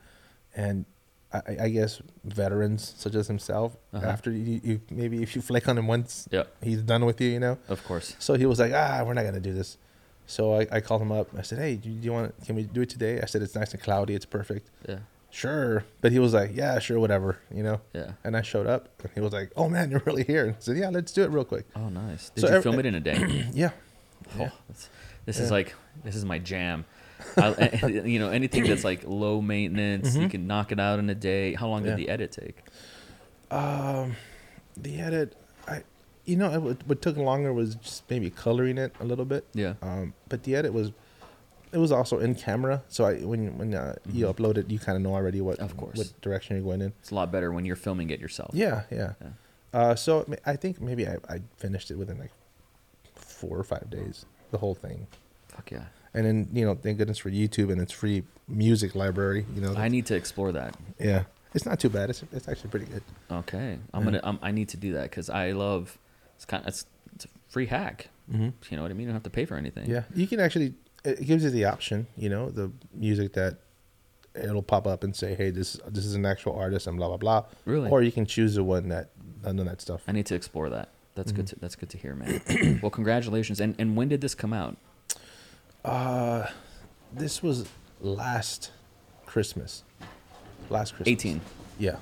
and I, I guess veterans such as himself, Uh-huh. after you, you maybe if you flick on him once, he's done with you, you know. Of course. So he was like, ah, we're not gonna do this. So I, I called him up. I said, hey, do you, do you want? Can we do it today? I said it's nice and cloudy. It's perfect. Yeah. Sure. But he was like, yeah, sure, whatever. You know. Yeah. And I showed up, and he was like, "Oh man, you're really here." And I said, "Yeah, let's do it real quick." Oh, nice. Did So you ev- film it in a day? Yeah, Oh, Yeah. this is like this is my jam. I, you know, anything that's like low maintenance, you Mhm. can knock it out in a day. How long did Yeah. the edit take? um, the edit, I, you know, what, what took longer was just maybe coloring it a little bit. Yeah. Um, but the edit was, it was also in camera. So I, when when uh, you Mhm. upload it, you kind of know already what Of course. what direction you're going in. It's a lot better when you're filming it yourself. Yeah, yeah. Yeah. Uh, so I think maybe I, I finished it within like four or five days, the whole thing. Fuck yeah. And then you know, thank goodness for YouTube and its free music library. You know, I need to explore that. yeah, it's not too bad. It's it's actually pretty good. Okay. I'm Yeah. gonna. Um, I need to do that because I love. It's kind. Of, it's, it's a free hack. Mm-hmm. You know what I mean? You don't have to pay for anything. Yeah, you can actually. It gives you the option. You know, the music that it'll pop up and say, "Hey, this this is an actual artist," and blah blah blah. Really. Or you can choose the one that none of that stuff. I need to explore that. That's good. Mhm. To, that's good to hear, man. well, congratulations. And and when did this come out? Uh, this was last Christmas. Last Christmas. 18. Yeah.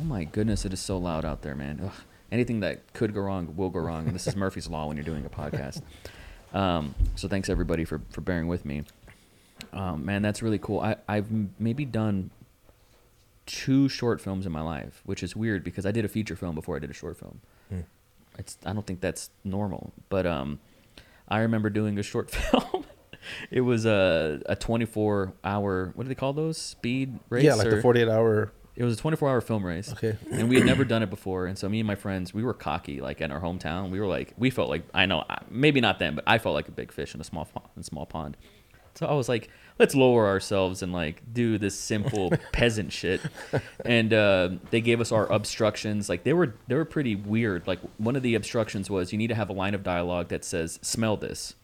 Oh my goodness, it is so loud out there, man. Ugh. Anything that could go wrong will go wrong, and this is Murphy's law when you're doing a podcast. Um, so thanks everybody for for bearing with me. Um, man, that's really cool. I I've maybe done two short films in my life, which is weird because I did a feature film before I did a short film. Hmm. It's I don't think that's normal, but um, I remember doing a short film. it was a a 24 hour what do they call those speed race? yeah, like the 48 hour. It was a 24 hour film race Okay. and we had never done it before and so me and my friends we were cocky like in our hometown we were like we felt like i know maybe not them, but i felt like a big fish in a small in a small pond so i was like let's lower ourselves and like do this simple peasant shit. And uh, they gave us our obstructions. Like they were they were pretty weird. Like one of the obstructions was you need to have a line of dialogue that says smell this.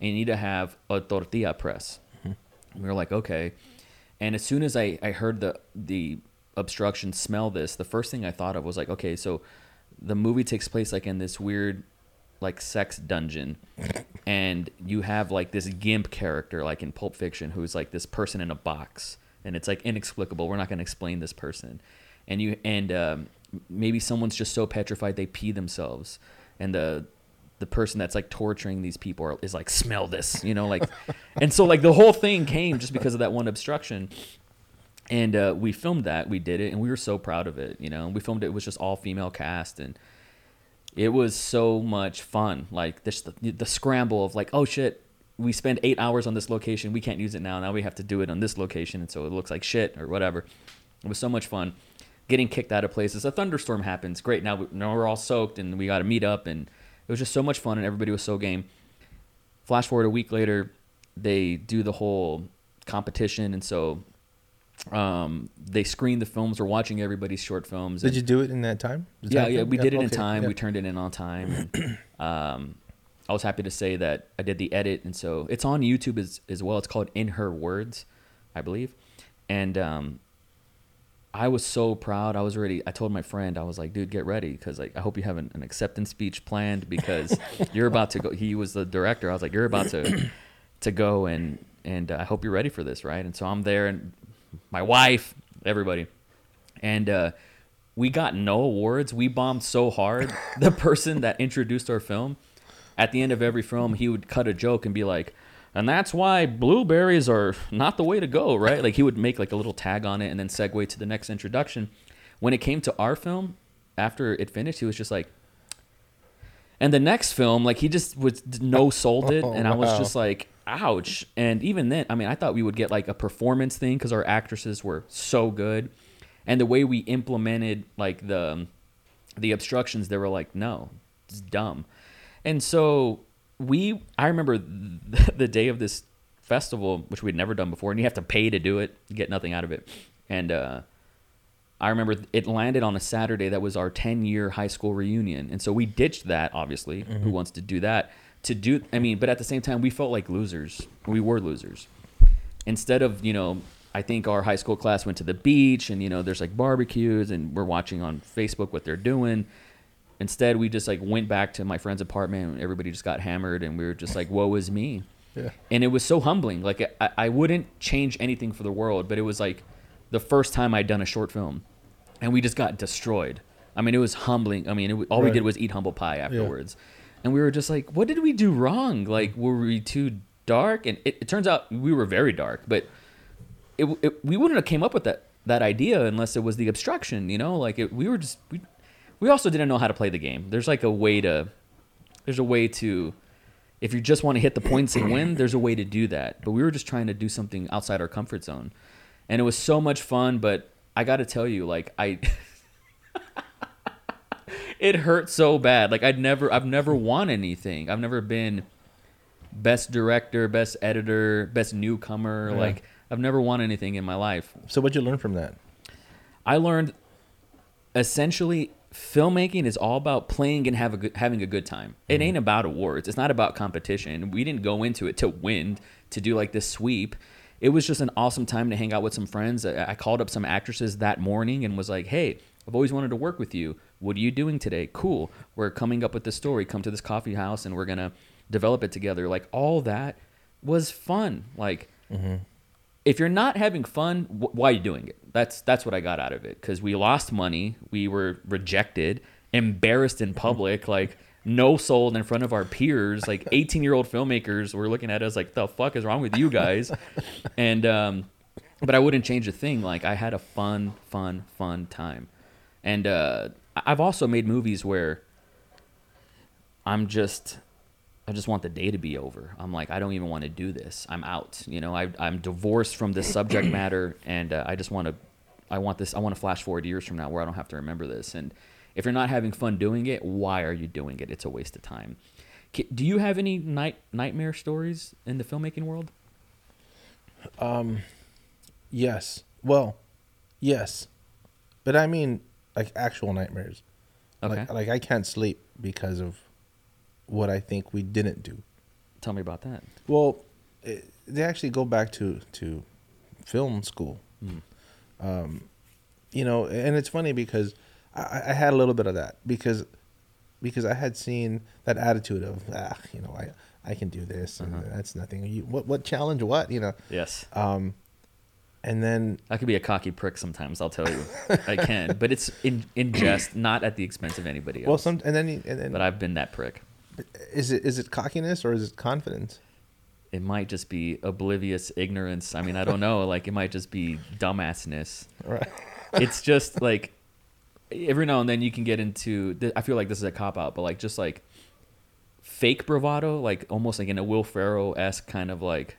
And you need to have a tortilla press. And we were like okay. And as soon as I, I heard the the obstruction smell this, the first thing I thought of was like, okay, so the movie takes place like in this weird like sex dungeon and you have like this gimp character like in Pulp Fiction who's like this person in a box and it's like inexplicable. We're not going to explain this person. And you and um, maybe someone's just so petrified they pee themselves and the the person that's like torturing these people is like smell this you know like and so like the whole thing came just because of that one obstruction and uh, we filmed that we did it and we were so proud of it you know and we filmed it, it was just all female cast and it was so much fun. Like this the, the scramble of like oh shit we spend eight hours on this location. We can't use it now. Now we have to do it on this location and so it looks like shit or whatever. It was so much fun. Getting kicked out of places. A thunderstorm happens. Great. Now, we, now we're all soaked and we got to meet up and it was just so much fun and everybody was so game. Flash forward a week later they do the whole competition and so um, they screened the films we're watching everybody's short films Did you do it in that time? The yeah, time yeah, we did it in time. yeah. We turned it in on time. And, um, I was happy to say that I did the edit, and so it's on YouTube as as well. It's called In Her Words, I believe, and um, I was so proud. I was ready. I told my friend, I was like, "Dude, get ready, because like I hope you have an, an acceptance speech planned because you're about to go." He was the director. I was like, "You're about to to go, and and uh, I hope you're ready for this, right?" And so I'm there, and my wife, everybody, and uh, we got no awards. We bombed so hard. The person that introduced our film, at the end of every film, he would cut a joke and be like, "And that's why blueberries are not the way to go," right? Like he would make like a little tag on it and then segue to the next introduction. When it came to our film, after it finished, he was just like. And the next film, like he just was no sold it, Oh, and I was just like, ouch. And even then, I mean, I thought we would get like a performance thing because our actresses were so good, and the way we implemented like the the obstructions, they were like, no, it's dumb. And so we, I remember the day of this festival, which we'd never done before, and you have to pay to do it, you get nothing out of it. And uh, I remember it landed on a Saturday that was our 10 year high school reunion. And so we ditched that, obviously. Who mm-hmm. wants to do that? To do, I mean, but at the same time, we felt like losers. We were losers. Instead of, you know, I think our high school class went to the beach and, you know, there's like barbecues and we're watching on Facebook what they're doing. Instead, we just like went back to my friend's apartment and everybody just got hammered and we were just like, woe is me Yeah. and it was so humbling. Like I, I wouldn't change anything for the world, but it was like the first time I'd done a short film, and we just got destroyed. I mean, it was humbling. I mean, it, all we did was eat humble pie afterwards, and we were just like, "What did we do wrong? Like, were we too dark?" And it, it turns out we were very dark, but it, it we wouldn't have came up with that that idea unless it was the obstruction. You know, like it, we were just we, we also didn't know how to play the game. There's like a way to there's a way to if you just want to hit the points and win, there's a way to do that. But we were just trying to do something outside our comfort zone. And it was so much fun, but I got to tell you like I it hurt so bad. Like I'd never I've never won anything. I've never been best director, best editor, best newcomer. Yeah. Like I've never won anything in my life. So what'd you learn from that? I learned essentially filmmaking is all about playing and have a good, having a good time. It mm-hmm. ain't about awards. It's not about competition. We didn't go into it to win, to do like this sweep. It was just an awesome time to hang out with some friends. I I called up some actresses that morning and was like, "Hey, I've always wanted to work with you. What are you doing today? Cool. We're coming up with this story. Come to this coffee house and we're going to develop it together." Like all that was fun. Like mm-hmm. if you're not having fun, wh- why are you doing it? That's that's what I got out of it because we lost money, we were rejected, embarrassed in public, like no sold in front of our peers, like 18 year old filmmakers were looking at us like, the fuck is wrong with you guys? and um, but I wouldn't change a thing. Like I had a fun, fun, fun time, and uh, I've also made movies where I'm just, I just want the day to be over. I'm like, I don't even want to do this. I'm out. You know, I, I'm divorced from this subject matter, and uh, I just want to, I want this. I want to flash forward years from now where I don't have to remember this. And if you're not having fun doing it, why are you doing it? It's a waste of time. Do you have any night nightmare stories in the filmmaking world? Um, Yes. Well, yes. But I mean like actual nightmares. Okay, Like like I can't sleep because of what I think we didn't do. tell me about that. Well, it, they actually go back to to film school. Mm. Um, you know, and it's funny because I, I had a little bit of that because because I had seen that attitude of ah, you know, I I can do this and Uh-huh. that's nothing. You, what what challenge? What you know? Yes. Um, and then I could be a cocky prick sometimes. I'll tell you, I can, but it's in in jest, not at the expense of anybody else. well, some and then and then but I've been that prick. is it is it cockiness or is it confidence? It might just be oblivious ignorance. I mean, I don't know. Like it might just be dumbassness. Right. It's just like every now and then you can get into. I feel like this is a cop out, but like just like fake bravado, like almost like in a Will Ferrell esque kind of like.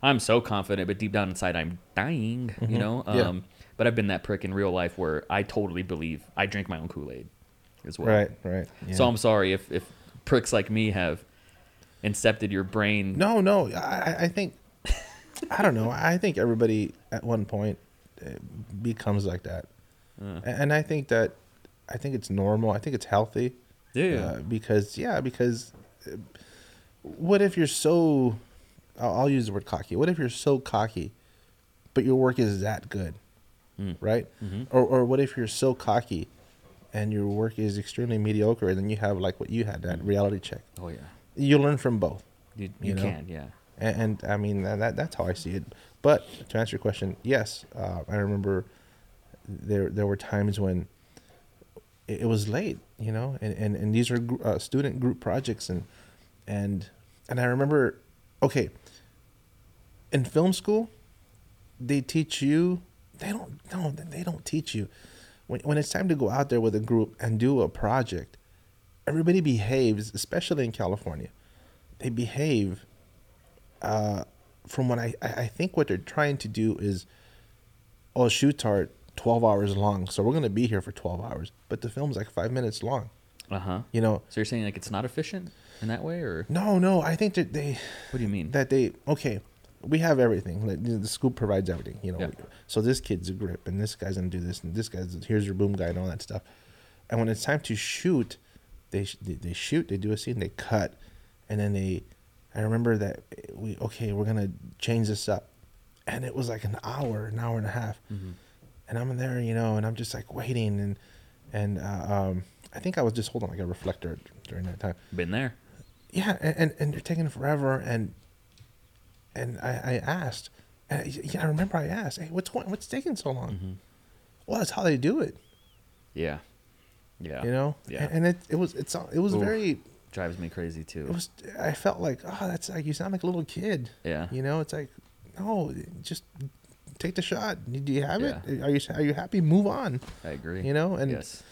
I'm so confident, but deep down inside, I'm dying. You Mhm. know. Yeah. Um, But I've been that prick in real life where I totally believe I drink my own Kool Aid as well. Right. Right. So. I'm sorry if, if pricks like me have incepted your brain. No, no. I, I- think I don't know. I think everybody at one point uh, becomes like that, And I think that I think it's normal. I think it's healthy. yeah. Uh, because yeah, because uh, what if you're so? I'll, use the word cocky. What if you're so cocky, but your work is that good, Mm. right? Mhm. Or or what if you're so cocky, and your work is extremely mediocre, and then you have like what you had that reality check. Oh yeah. You learn from both. You, You you know? can. Yeah. And, and I mean that, that that's how I see it. But to answer your question, yes, uh, I remember there there were times when it, it was late, you know, and and, and these are uh, student group projects, and and and I remember, okay, in film school, they teach you. They don't no, they don't teach you when when it's time to go out there with a group and do a project. Everybody behaves, especially in California. They behave uh, from what I, I think what they're trying to do is, oh, shoots are 12 hours long, so we're going to be here for 12 hours. But the film's like five minutes long. Uh huh. You know, So you're saying like it's not efficient in that way, or no, no, I think that they, what do you mean? that they, okay, we have everything. Like, the school provides everything, you know. Yeah. So this kid's a grip, and this guy's going to do this, and this guy's, here's your boom guy, and all that stuff. And when it's time to shoot, they, they, they shoot, they do a scene, they cut, and then they, I remember that we, okay, we're going to change this up. And it was like an hour, an hour and a half. Mhm. And I'm in there, you know, and I'm just like waiting, and and uh, um, I think I was just holding like a reflector during that time. Been there. Yeah, and and, and they're taking forever, and and I, I asked, and I, yeah, I remember I asked, hey, what's going, what's taking so long? Mhm. Well, that's how they do it, Yeah. Yeah. you know. Yeah. and, and it it was it's it was Oof. very Drives me crazy too. it was I felt like oh that's like you sound like a little kid, yeah. you know. It's like no, just take the shot. Do you have Yeah. it? Are you are you happy? Move on, I agree. you know. And yes.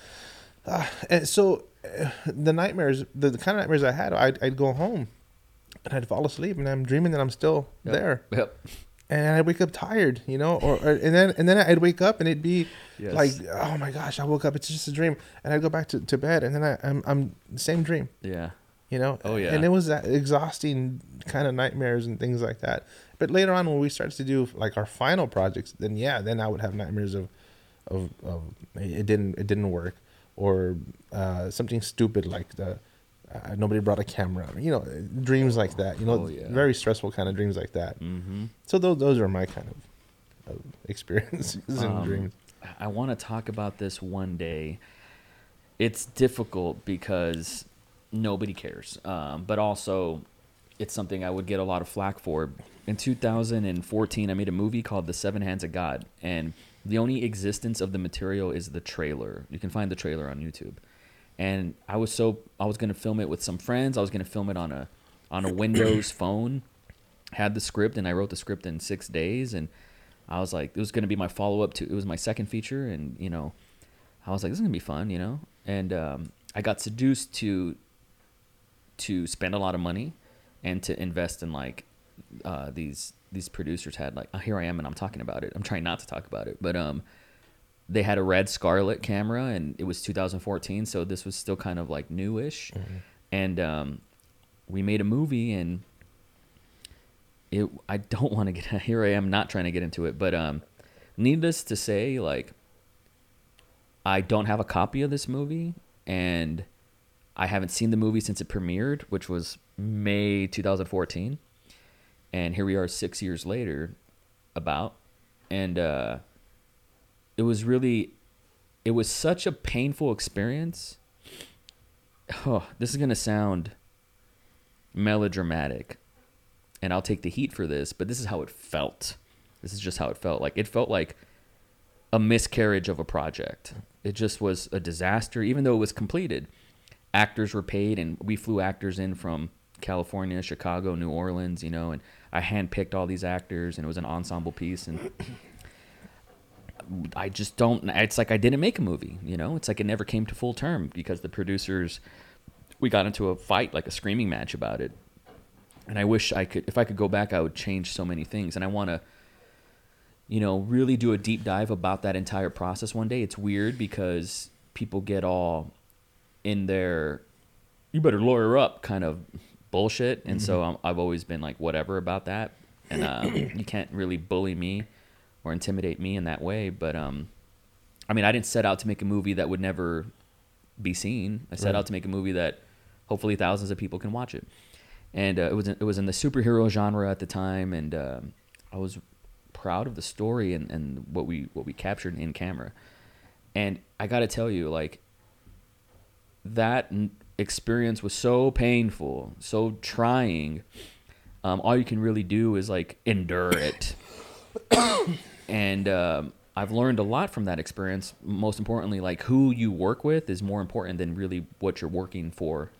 Uh, and so uh, the nightmares, the, the kind of nightmares I had, I'd, I'd go home and I'd fall asleep and I'm dreaming that I'm still Yep. there Yep. and I'd wake up tired, you know, or, or and then and then I'd wake up and it'd be Yes. like, oh my gosh, I woke up, it's just a dream, and I'd go back to, to bed and then I, I'm I'm same dream, Yeah. you know. Oh, yeah. And it was that exhausting kind of nightmares and things like that. But later on, when we started to do like our final projects, then yeah, then I would have nightmares of, of, of it didn't it didn't work, or uh, something stupid like the uh, nobody brought a camera, you know, dreams like that. You know, Oh, yeah. very stressful kind of dreams like that. Mm-hmm. So those those are my kind of, of experiences and Um, dreams. I want to talk about this one day. It's difficult because nobody cares, um, but also it's something I would get a lot of flack for. In 2014, I made a movie called The Seven Hands of God, and the only existence of the material is the trailer. You can find the trailer on YouTube. And I was so I was gonna film it with some friends. I was gonna film it on a on a Windows phone. Had the script and I wrote the script in six days and I was like, it was gonna be my follow up to. It was my second feature, and you know, I was like, this is gonna be fun, you know. And um, I got seduced to to spend a lot of money and to invest in like uh, these these producers had like here I am and I'm talking about it. I'm trying not to talk about it, but um, they had a red Scarlet camera and it was 2014, so this was still kind of like newish, and um, we made a movie and it. I don't want to get here. I am not trying to get into it, but um, needless to say, like I don't have a copy of this movie and I haven't seen the movie since it premiered, which was May 2014. And here we are 6 years later about and uh it was really it was such a painful experience. Oh, this is to sound melodramatic and I'll take the heat for this, but this is how it felt. This is just how it felt. Like it felt like a miscarriage of a project. It just was a disaster, even though it was completed. Actors were paid, and we flew actors in from California, Chicago, New Orleans, you know, and I handpicked all these actors, and it was an ensemble piece. And I just don't, it's like I didn't make a movie, you know? It's like it never came to full term because the producers, we got into a fight, like a screaming match about it. And I wish I could, if I could go back, I would change so many things. And I want to, you know, really do a deep dive about that entire process one day. It's weird because people get all in their you better lawyer up kind of bullshit, and so I'm, I've always been like whatever about that, and um, you can't really bully me or intimidate me in that way. But um, I mean, I didn't set out to make a movie that would never be seen. I set Right. out to make a movie that hopefully thousands of people can watch it. And uh, it was it was in the superhero genre at the time, and um, I was proud of the story and, and what we what we captured in camera. And I got to tell you, like that experience was so painful, so trying. Um, all you can really do is like endure it. and um, I've learned a lot from that experience. Most importantly, like who you work with is more important than really what you're working for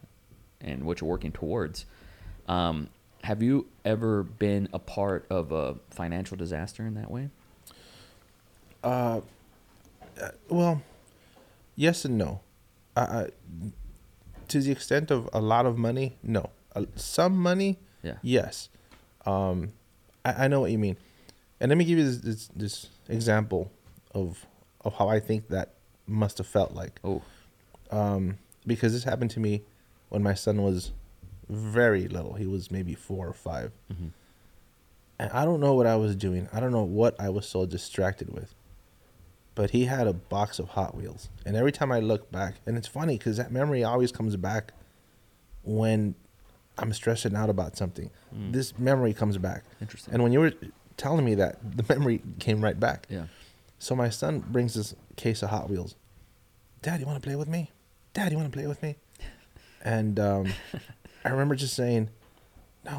and what you're working towards. Um, have you ever been a part of a financial disaster in that way? Uh, Well, yes and no. I, I, to the extent of a lot of money, no. Uh, some money, Yeah. yes. Um, I, I know what you mean. And let me give you this, this, this example of of how I think that must have felt like. Oh, Um, because this happened to me when my son was very little. He was maybe four or 5 Mhm. And I don't know what I was doing. I don't know what I was so distracted with. But he had a box of Hot Wheels. And every time I look back, and it's funny because that memory always comes back when I'm stressing out about something. Mm. This memory comes back. interesting. And when you were telling me that, the memory came right back. yeah. So my son brings this case of Hot Wheels. Dad, you want to play with me? Dad, you want to play with me? And um, I remember just saying, "No,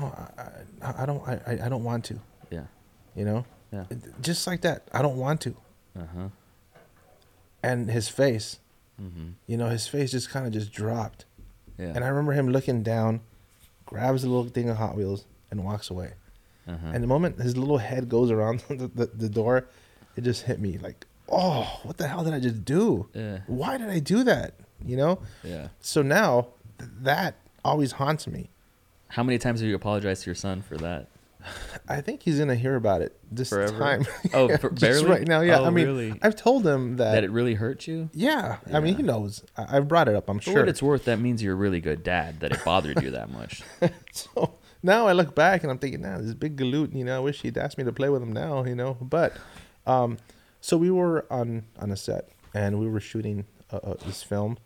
I, I, don't. I, I don't want to." Yeah. You know, Yeah. just like that. I don't want to. Uh huh. And his face, Mm-hmm. you know, his face just kind of just dropped. Yeah. And I remember him looking down, grabs a little thing of Hot Wheels, and walks away. uh-huh. And the moment his little head goes around the, the, the door, it just hit me like, oh, what the hell did I just do? Yeah. Why did I do that? You know? Yeah. So now th- that always haunts me. How many times have you apologized to your son for that? I think he's gonna hear about it this Forever? time. Oh, Yeah, for- barely? right now. Yeah, Oh, I mean, really? I've told him that. That it really hurt you? yeah, I mean, he knows. I, I've brought it up. I'm For sure. what it's worth, that means you're a really good dad. That it bothered you that much. so now I look back and I'm thinking, nah, this big galoot. You know, I wish he'd asked me to play with him now. You know, but um, so we were on on a set and we were shooting uh, uh, this film,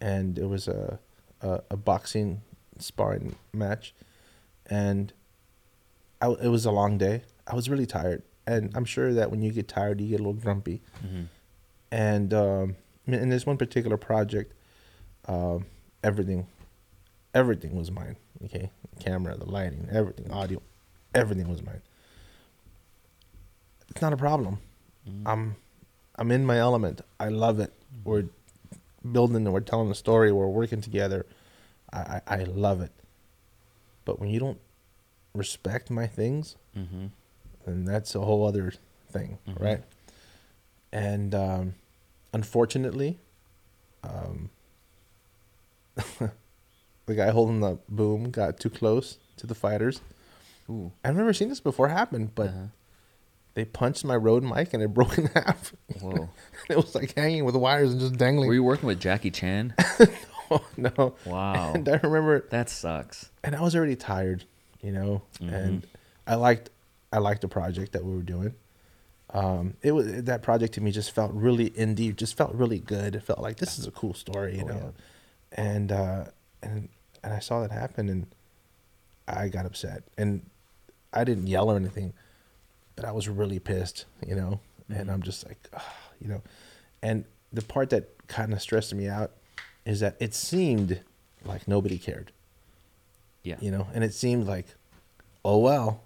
and it was a, a a boxing sparring match, and I, it was a long day. I was really tired, and I'm sure that when you get tired, you get a little grumpy. hmm And um, in this one particular project, um, everything, everything was mine. Okay, the camera, the lighting, everything, audio, everything was mine. It's not a problem. Mm-hmm. I'm, I'm in my element. I love it. We're building and we're telling a story. We're working together. I, I, I love it. But when you don't respect my things, hmm then that's a whole other thing, Mhm. right? And um, unfortunately, um, the guy holding the boom got too close to the fighters. Ooh. I've never seen this before happen, but Uh-huh. they punched my Rode mic and it broke in half. Whoa. it was like hanging with wires and just dangling. Were you working with Jackie Chan? oh, no. Wow. And I remember That sucks. and I was already tired, you know, Mhm. and I liked I liked the project that we were doing. Um, it was that project to me just felt really indie, just felt really good. It felt like this is a cool story, you Oh, know, and uh, and and I saw that happen, and I got upset, and I didn't yell or anything, but I was really pissed, you know, and Mhm. I'm just like, ah, you know, and the part that kind of stressed me out is that it seemed like nobody cared Yeah. you know and it seemed like oh well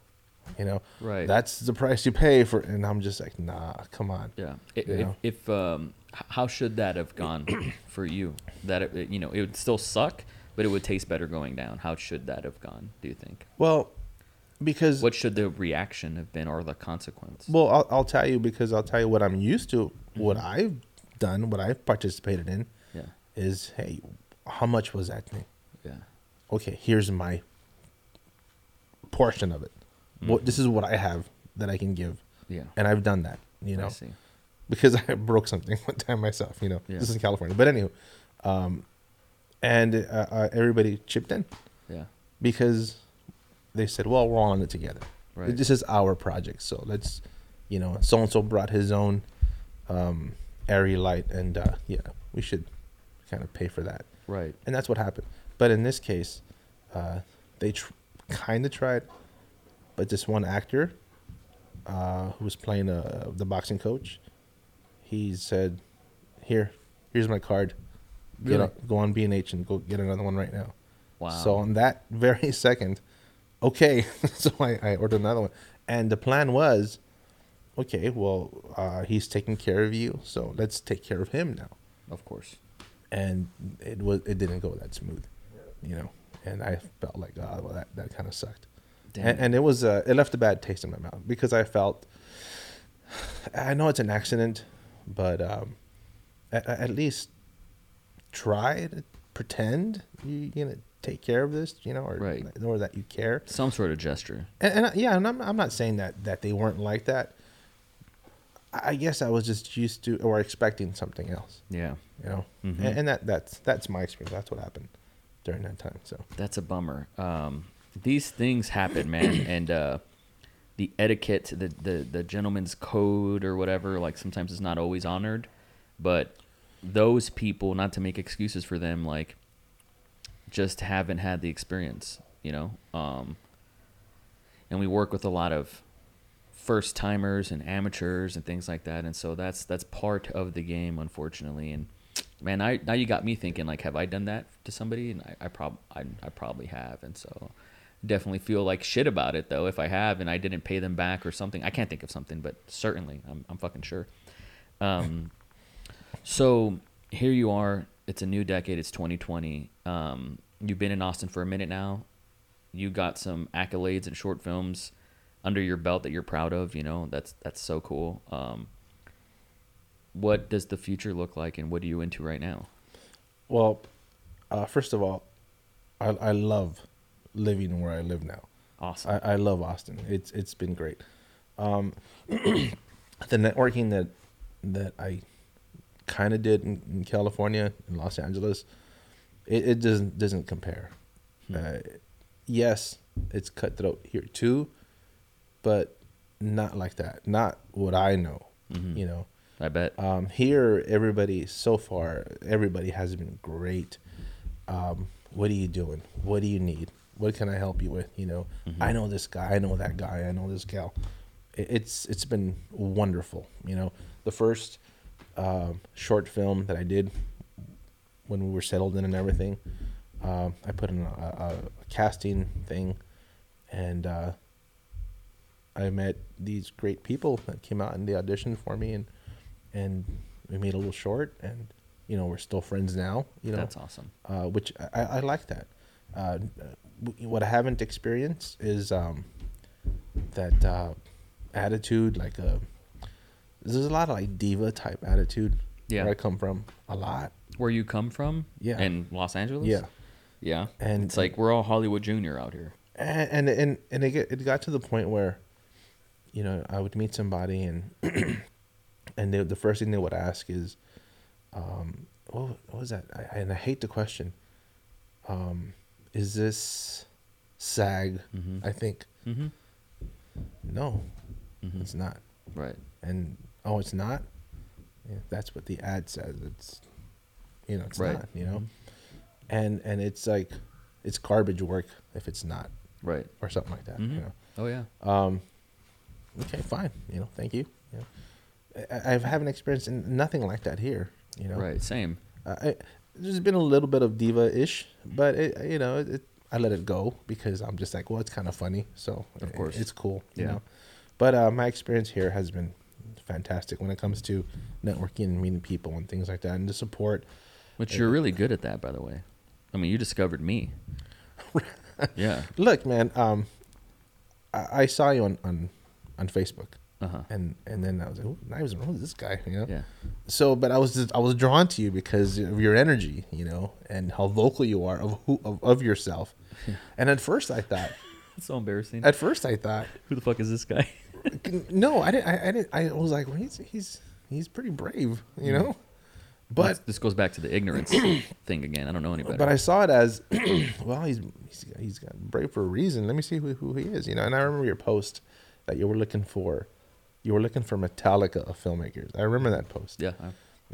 you know Right. that's the price you pay for and i'm just like nah come on Yeah. I- You If, if um, how should that have gone for you? That it, it- you know, it would still suck, but it would taste better going down. How should that have gone? Do you think? well because What should the reaction have been, or the consequence? well I'll, I'll tell you because i'll tell you what i'm used to what Mhm. i've done what i've participated in yeah. is hey how much was that thing. Okay here's my portion of it what this is what i have that i can give Yeah. and i've done that you I know see. because I broke something one time myself. You know, Yeah. this is in California. But anywho, um, and uh, uh, everybody chipped in Yeah. because they said, "Well, we're all in it together. Right. This is our project, so let's, you know, so and so brought his own um, ARRI light, and uh, yeah, we should kind of pay for that." Right. And that's what happened. But in this case, uh, they tr- kind of tried, but this one actor uh, who was playing uh, the boxing coach, he said, "Here, here's my card. Get Really? on, go on B and H and go get another one right now." Wow. So on that very second, okay, so I, I ordered another one, and the plan was, okay, well, uh, he's taking care of you, so let's take care of him now of course. and it was it didn't go that smooth, you know. And I felt like, oh, well, that that kind of sucked, and, and it was uh, it left a bad taste in my mouth because I felt, I know it's an accident, but um, at, at least try to pretend you you gonna take care of this, you know, or Right. or that you care. Some sort of gesture. And, and yeah, and I'm I'm not saying that that they weren't like that. I guess I was just used to or expecting something else Yeah. you know Mhm. and, and that that's that's my experience that's what happened during that time so That's a bummer. Um, these things happen, man, and uh, the etiquette, the, the the gentleman's code or whatever, like sometimes it's not always honored. But those people, not to make excuses for them, like just haven't had the experience, you know. Um, and we work with a lot of first timers and amateurs and things like that, and so that's that's part of the game, unfortunately. And man, I now you got me thinking like, have I done that to somebody? And I, I prob I, I probably have, and so definitely feel like shit about it though if I have and I didn't pay them back or something. I can't think of something, but certainly I'm I'm fucking sure. Um, so here you are. It's a new decade. It's 2020. Um, you've been in Austin for a minute now. You got some accolades and short films under your belt that you're proud of. You know that's that's so cool. Um, what does the future look like, and what are you into right now? well uh, first of all I, I love living where i live now Awesome. I, I love austin it's it's been great um, the networking that that i kind of did in, in california in los angeles it, it doesn't doesn't compare Hmm. uh, yes it's cutthroat here too but not like that not what i know Mhm. you know I bet. Um, here, everybody so far, everybody has been great. Um, what are you doing? What do you need? What can I help you with? You know, Mhm. I know this guy. I know that guy. I know this gal. It, it's it's been wonderful. You know, the first um, short film that I did when we were settled in and everything, um, I put in a, a, a casting thing, and uh, I met these great people that came out and they auditioned for me and and we made a little short and you know we're still friends now you know That's awesome. uh, which I, I like that uh, what I haven't experienced is um, that uh, attitude like a there's a lot of like diva type attitude Yeah. where I come from. A lot. Where you come from? Yeah. In Los Angeles? Yeah. Yeah. And It's like we're all Hollywood Junior out here. and and and, and it, it got to the point where you know i would meet somebody and and they, the first thing they would ask is um what, what was that I, and i hate the question um is this SAG Mhm. i think Mm-hmm. no Mhm. it's not Right. and oh it's not yeah, that's what the ad says it's you know it's Right. not you know Mhm. and and it's like it's garbage work if it's not Right. or something like that you know Oh yeah. Um, okay, fine. You know, thank you. Know, I, haven't experienced nothing like that here. You know, Right. Same. Uh, I, there's been a little bit of diva-ish, but it, you know, it, I let it go because I'm just like, well, it's kind of funny, so Of course. it's cool. You Yeah. know, but uh, my experience here has been fantastic when it comes to networking and meeting people and things like that, and the support. Which you're really good at that, by the way. I mean, you discovered me. yeah. Look, man, um, I, I saw you on on on Facebook. Uh huh. And and then I was like, "Ooh, I was who's this guy? You know, Yeah. so but i was just, i was drawn to you because of your energy you know and how vocal you are of who of, of yourself and at first i thought It's so embarrassing. at first i thought Who the fuck is this guy? no i didn't i, I didn't i was like well he's he's he's pretty brave you know But but this goes back to the ignorance thing again. I don't know anybody. but i saw it as well he's he's he's got brave for a reason let me see who, who he is you know and i remember your post that you were looking for you were looking for metallica of filmmakers i remember that post yeah.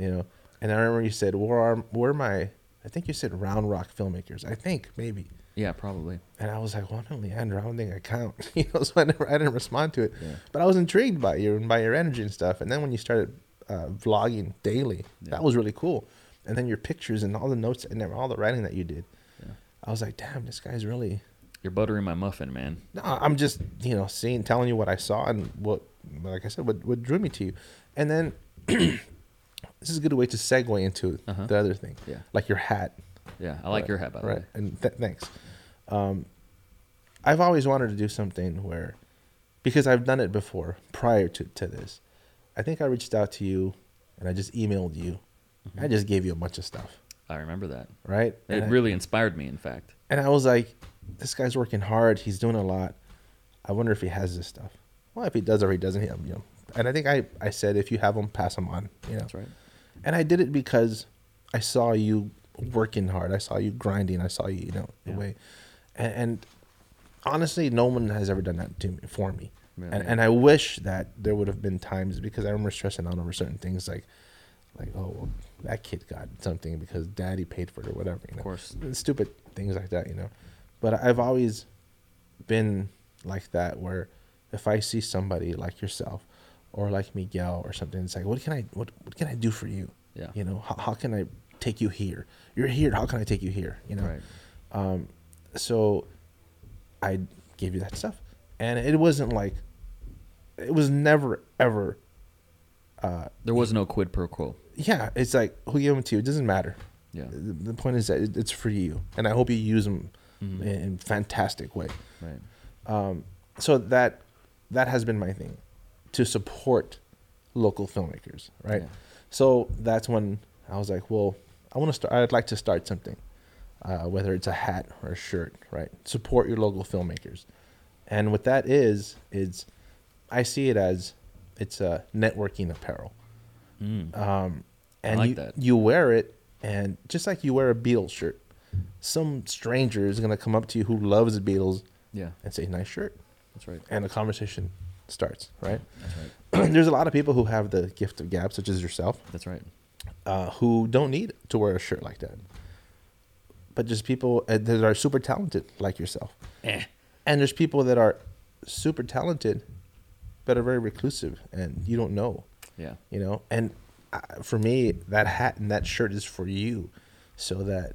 You know. And I remember you said, "Where are where are my?" I think you said Round Rock filmmakers. I think maybe. yeah. Probably. And I was like, "Well, I'm Leander. I don't think I count." You know, so I never, I didn't respond to it. Yeah. But I was intrigued by you and by your energy and stuff. And then when you started uh, vlogging daily, Yeah. that was really cool. And then your pictures and all the notes and all the writing that you did, Yeah. I was like, "Damn, this guy's really." You're buttering my muffin, man. No, I'm just you know seeing, telling you what I saw and what, like I said, what what drew me to you, and then this is a good way to segue into Uh-huh. the other thing, Yeah. like your hat. Yeah. I like Right, your hat, by the right. way. And th- thanks. Um, I've always wanted to do something where, because I've done it before prior to, to this, I think I reached out to you and I just emailed you. Mm-hmm. I just gave you a bunch of stuff, I remember that. right? It and, I, really inspired me, in fact. and I was like, this guy's working hard. He's doing a lot. I wonder if he has this stuff. Well, if he does or he doesn't, he, um, you know. And I think I, I said, if you have them, pass them on. You know. That's right. And I did it because I saw you working hard. I saw you grinding. I saw you, you know, the Yeah. way. And, and honestly, no one has ever done that to me for me. Yeah, and yeah. and I wish that there would have been times because I remember stressing out over certain things like, like oh, well, that kid got something because daddy paid for it or whatever. You know? Of course. stupid things like that, you know. But I've always been like that where if I see somebody like yourself or like Miguel or something, it's like, what can I what what can I do for you? Yeah. You know, how, how can I take you here? You're here. How can I take you here? You know. Right. Um, so I gave you that stuff, and it wasn't like it was never ever. Uh, There was no quid pro quo. yeah, it's like who gave them to you. It doesn't matter. Yeah. The, the point is that it, it's for you, and I hope you use them Mhm. in, in fantastic way. Right. Um, so that that has been my thing, to support local filmmakers, right? Yeah. So that's when I was like, well, I want to start. I'd like to start something, uh, whether it's a hat or a shirt, right? Support your local filmmakers, and what that is is, I see it as it's a networking apparel. Mm. Um, and like you, that. you wear it, and just like you wear a Beatles shirt, some stranger is gonna come up to you who loves the Beatles Yeah. and say, "Nice shirt," That's right. and the conversation starts. Right? That's right. There's a lot of people who have the gift of gab, such as yourself, That's right. uh, who don't need to wear a shirt like that, but just people uh, that are super talented, like yourself. Eh. And there's people that are super talented, but are very reclusive, and you don't know Yeah. you know and uh, for me that hat and that shirt is for you so that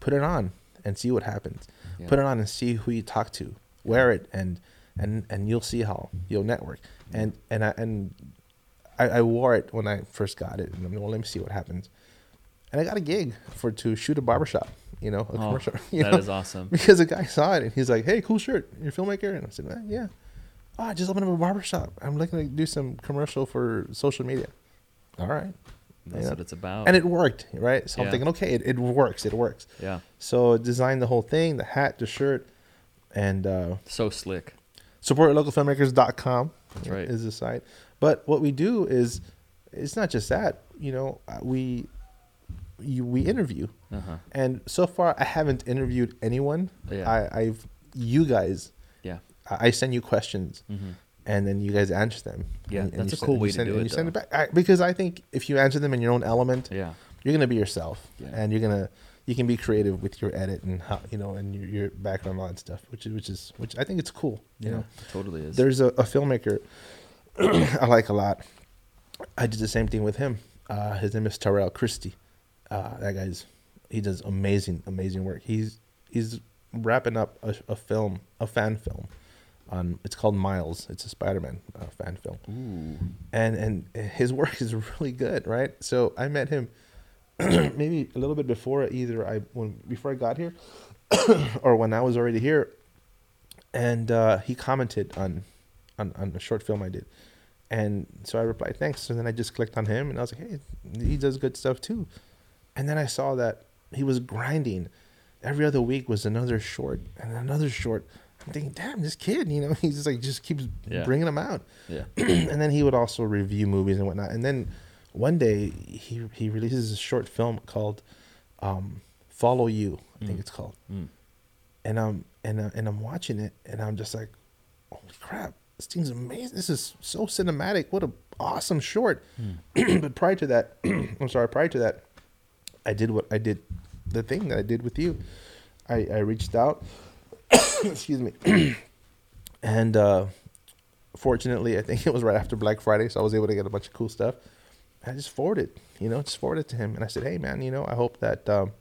put it on and see what happens Yeah. put it on and see who you talk to wear it and and and you'll see how you'll network and and i and i, I wore it when i first got it and i'm like, well let me see what happens and i got a gig for to shoot a barbershop you know a Oh, commercial you that know? is awesome. because a guy saw it and he's like hey cool shirt you're a filmmaker and i said eh, yeah Oh, I just opened up a barber shop. I'm looking to do some commercial for social media. All right. That's Yeah. what it's about. And it worked, right? So I'm thinking, okay, it, it works. It works. yeah, So designed the whole thing, the hat, the shirt, and uh, so slick. supportlocalfilmmakers.com That's right. is the site. But what we do is, it's not just that. You know, uh, we you, we interview, Uh huh. and so far I haven't interviewed anyone. Yeah. I, I've you guys. Yeah. I I send you questions, Mm-hmm. and then you guys answer them. Yeah, And- that's a cool and way you to send, do and it, You send it back I, because I think if you answer them in your own element, Yeah. you're gonna be yourself, Yeah. and you're gonna you can be creative with your edit and how you know and your, your background all that stuff, which is which is which I think it's cool. You Yeah. know, totally is. there's a, a filmmaker I like a lot. I did the same thing with him. Uh, his name is Terrell Christie. Uh, that guy's he does amazing, amazing work. He's he's wrapping up a, a film, a fan film, on it's called Miles. It's a Spider-Man uh, fan film, Ooh. and and his work is really good, right? So I met him maybe a little bit before either I when before I got here, or when I was already here, and uh, he commented on, on on a short film I did, and so I replied thanks, and then I just clicked on him, and I was like, hey, he does good stuff too, and then I saw that he was grinding, every other week was another short and another short. I'm thinking, damn, this kid, you know, he's just like just keeps Yeah. bringing them out Yeah. and then he would also review movies and whatnot. And then one day he he releases a short film called um, "Follow You," I think Mm. it's called. Mm. And I'm and uh, and I'm watching it, and I'm just like, "Holy crap! This thing's amazing! This is so cinematic. What a awesome short!" Mm. but prior to that, I'm sorry. Prior to that, I did what I did, the thing that I did with you. I I reached out. excuse me. and uh, fortunately, I think it was right after Black Friday, so I was able to get a bunch of cool stuff. I just forwarded, you know, just forwarded to him, and I said, "Hey, man, you know, I hope that um,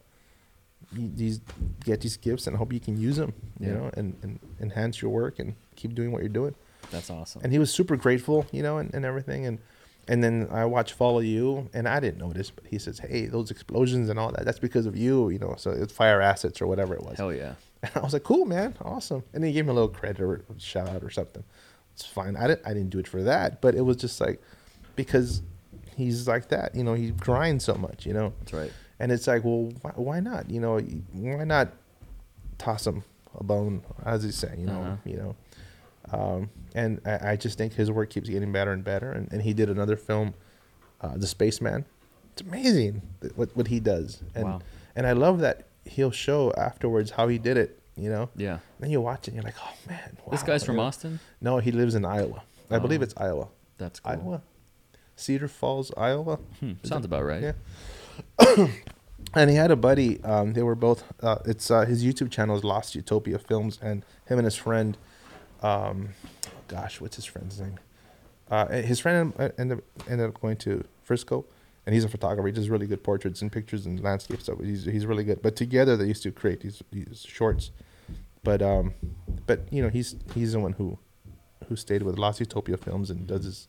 you, these get these gifts, and I hope you can use them, you Yeah. know, and, and enhance your work and keep doing what you're doing." That's awesome. And he was super grateful, you know, and, and everything, and and then I watched Follow You, and I didn't notice, but he says, "Hey, those explosions and all that, that's because of you, you know, so it's fire assets or whatever it was." Hell yeah. And I was like, "Cool, man, awesome." And then he gave me a little credit or shout out or something. It's fine. I didn't I didn't do it for that, but it was just like because he's like that, you know. He grinds so much, you know. That's right. And it's like, well, why, why not? You know, why not toss him a bone, as he say, you know, Uh-huh. you know. Um, and I, I just think his work keeps getting better and better. And, and he did another film, uh, The Spaceman. It's amazing what what he does, and Wow. and I love that he'll show afterwards how he did it. You know, Yeah. then you watch it, and you're like, oh man, This guy's from? Austin. No, he lives in Iowa. I believe Oh. it's Iowa. That's cool. Iowa, Cedar Falls, Iowa. Hmm, sounds it? about right. Yeah. and he had a buddy. Um, they were both. Uh, it's uh, his YouTube channel is Lost Utopia Films, and him and his friend. Um, gosh, what's his friend's name? Uh, his friend ended up, ended up going to Frisco, and he's a photographer. He does really good portraits and pictures and landscapes. So he's he's really good. But together they used to create these these shorts. But um, but you know he's he's the one who who stayed with Lost Utopia Films and does his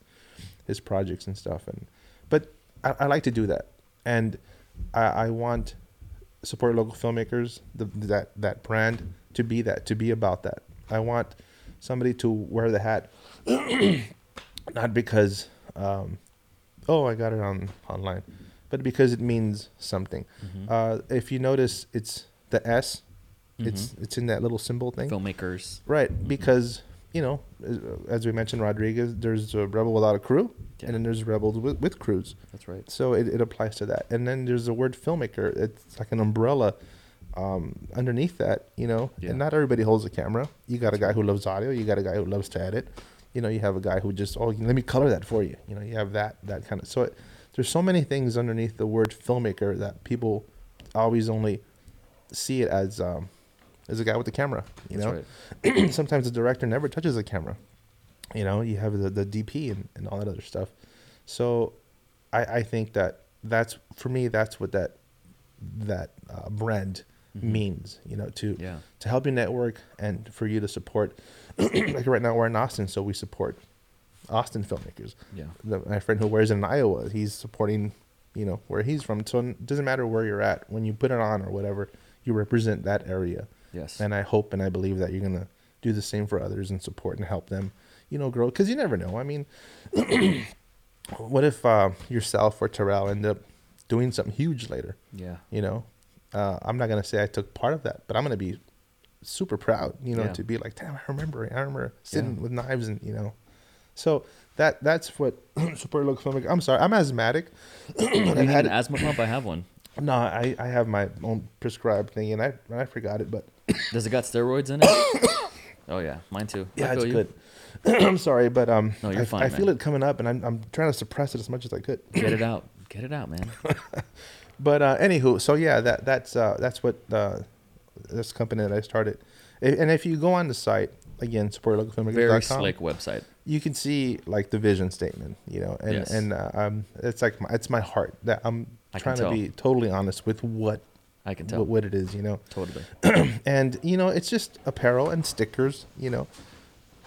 his projects and stuff. And but I, I like to do that, and I, I want support local filmmakers, the, that that brand to be that, to be about that. I want somebody to wear the hat, not because, um, oh, I got it on online, but because it means something. Mhm. Uh, if you notice, it's the S. It's Mhm. it's in that little symbol thing. filmmakers. Right, Mhm. because you know, as- we mentioned, Rodriguez, there's a rebel without a crew, Yeah. and then there's rebels with, with crews. That's right. So it, it applies to that. And then there's the word filmmaker. It's like an umbrella um, underneath that, you know. Yeah. And not everybody holds a camera. You got a guy who loves audio. You got a guy who loves to edit. You know, you have a guy who just oh, let me color that for you. You know, you have that that kind of. So it, there's so many things underneath the word filmmaker that people always only see it as um, as a guy with the camera. You That's know, right. sometimes the director never touches the camera. You know, you have the, the DP and, and all that other stuff. So I, I think that that's for me that's what that that uh, brand Mhm. means. You know, to Yeah. to help your network and for you to support. like right now we're in Austin, so we support Austin filmmakers. Yeah. The, my friend who wears it in Iowa, he's supporting, you know, where he's from. So it doesn't matter where you're at when you put it on or whatever, you represent that area. Yes. And I hope and I believe that you're gonna do the same for others and support and help them, you know, grow because you never know. I mean, what if uh, yourself or Terrell end up doing something huge later? Yeah. You know, uh, I'm not gonna say I took part of that, but I'm gonna be super proud. You know, Yeah. to be like, damn, I remember. I remember sitting Yeah. with knives and you know. So that that's what super local filmmaker. I'm sorry, I'm asthmatic. You need had an asthma pump? I have one. no, I, I have my own prescribed thing, and I and I forgot it, but Does it got steroids in it? oh yeah, mine too. Yeah, it's you. good. I'm sorry, but um, No, you're I, fine, I feel it coming up, and I'm I'm trying to suppress it as much as I could. Get it out. Get it out, man. But uh, anywho, so yeah, that that's uh, that's what uh, this company that I started. And if you go on the site again, Very slick website. you can see like the vision statement, you know, and Yes. and uh, um, it's like my, it's my heart that I'm I trying to be totally honest with what I can tell. what, what it is, you know. Totally. and you know it's just apparel and stickers you know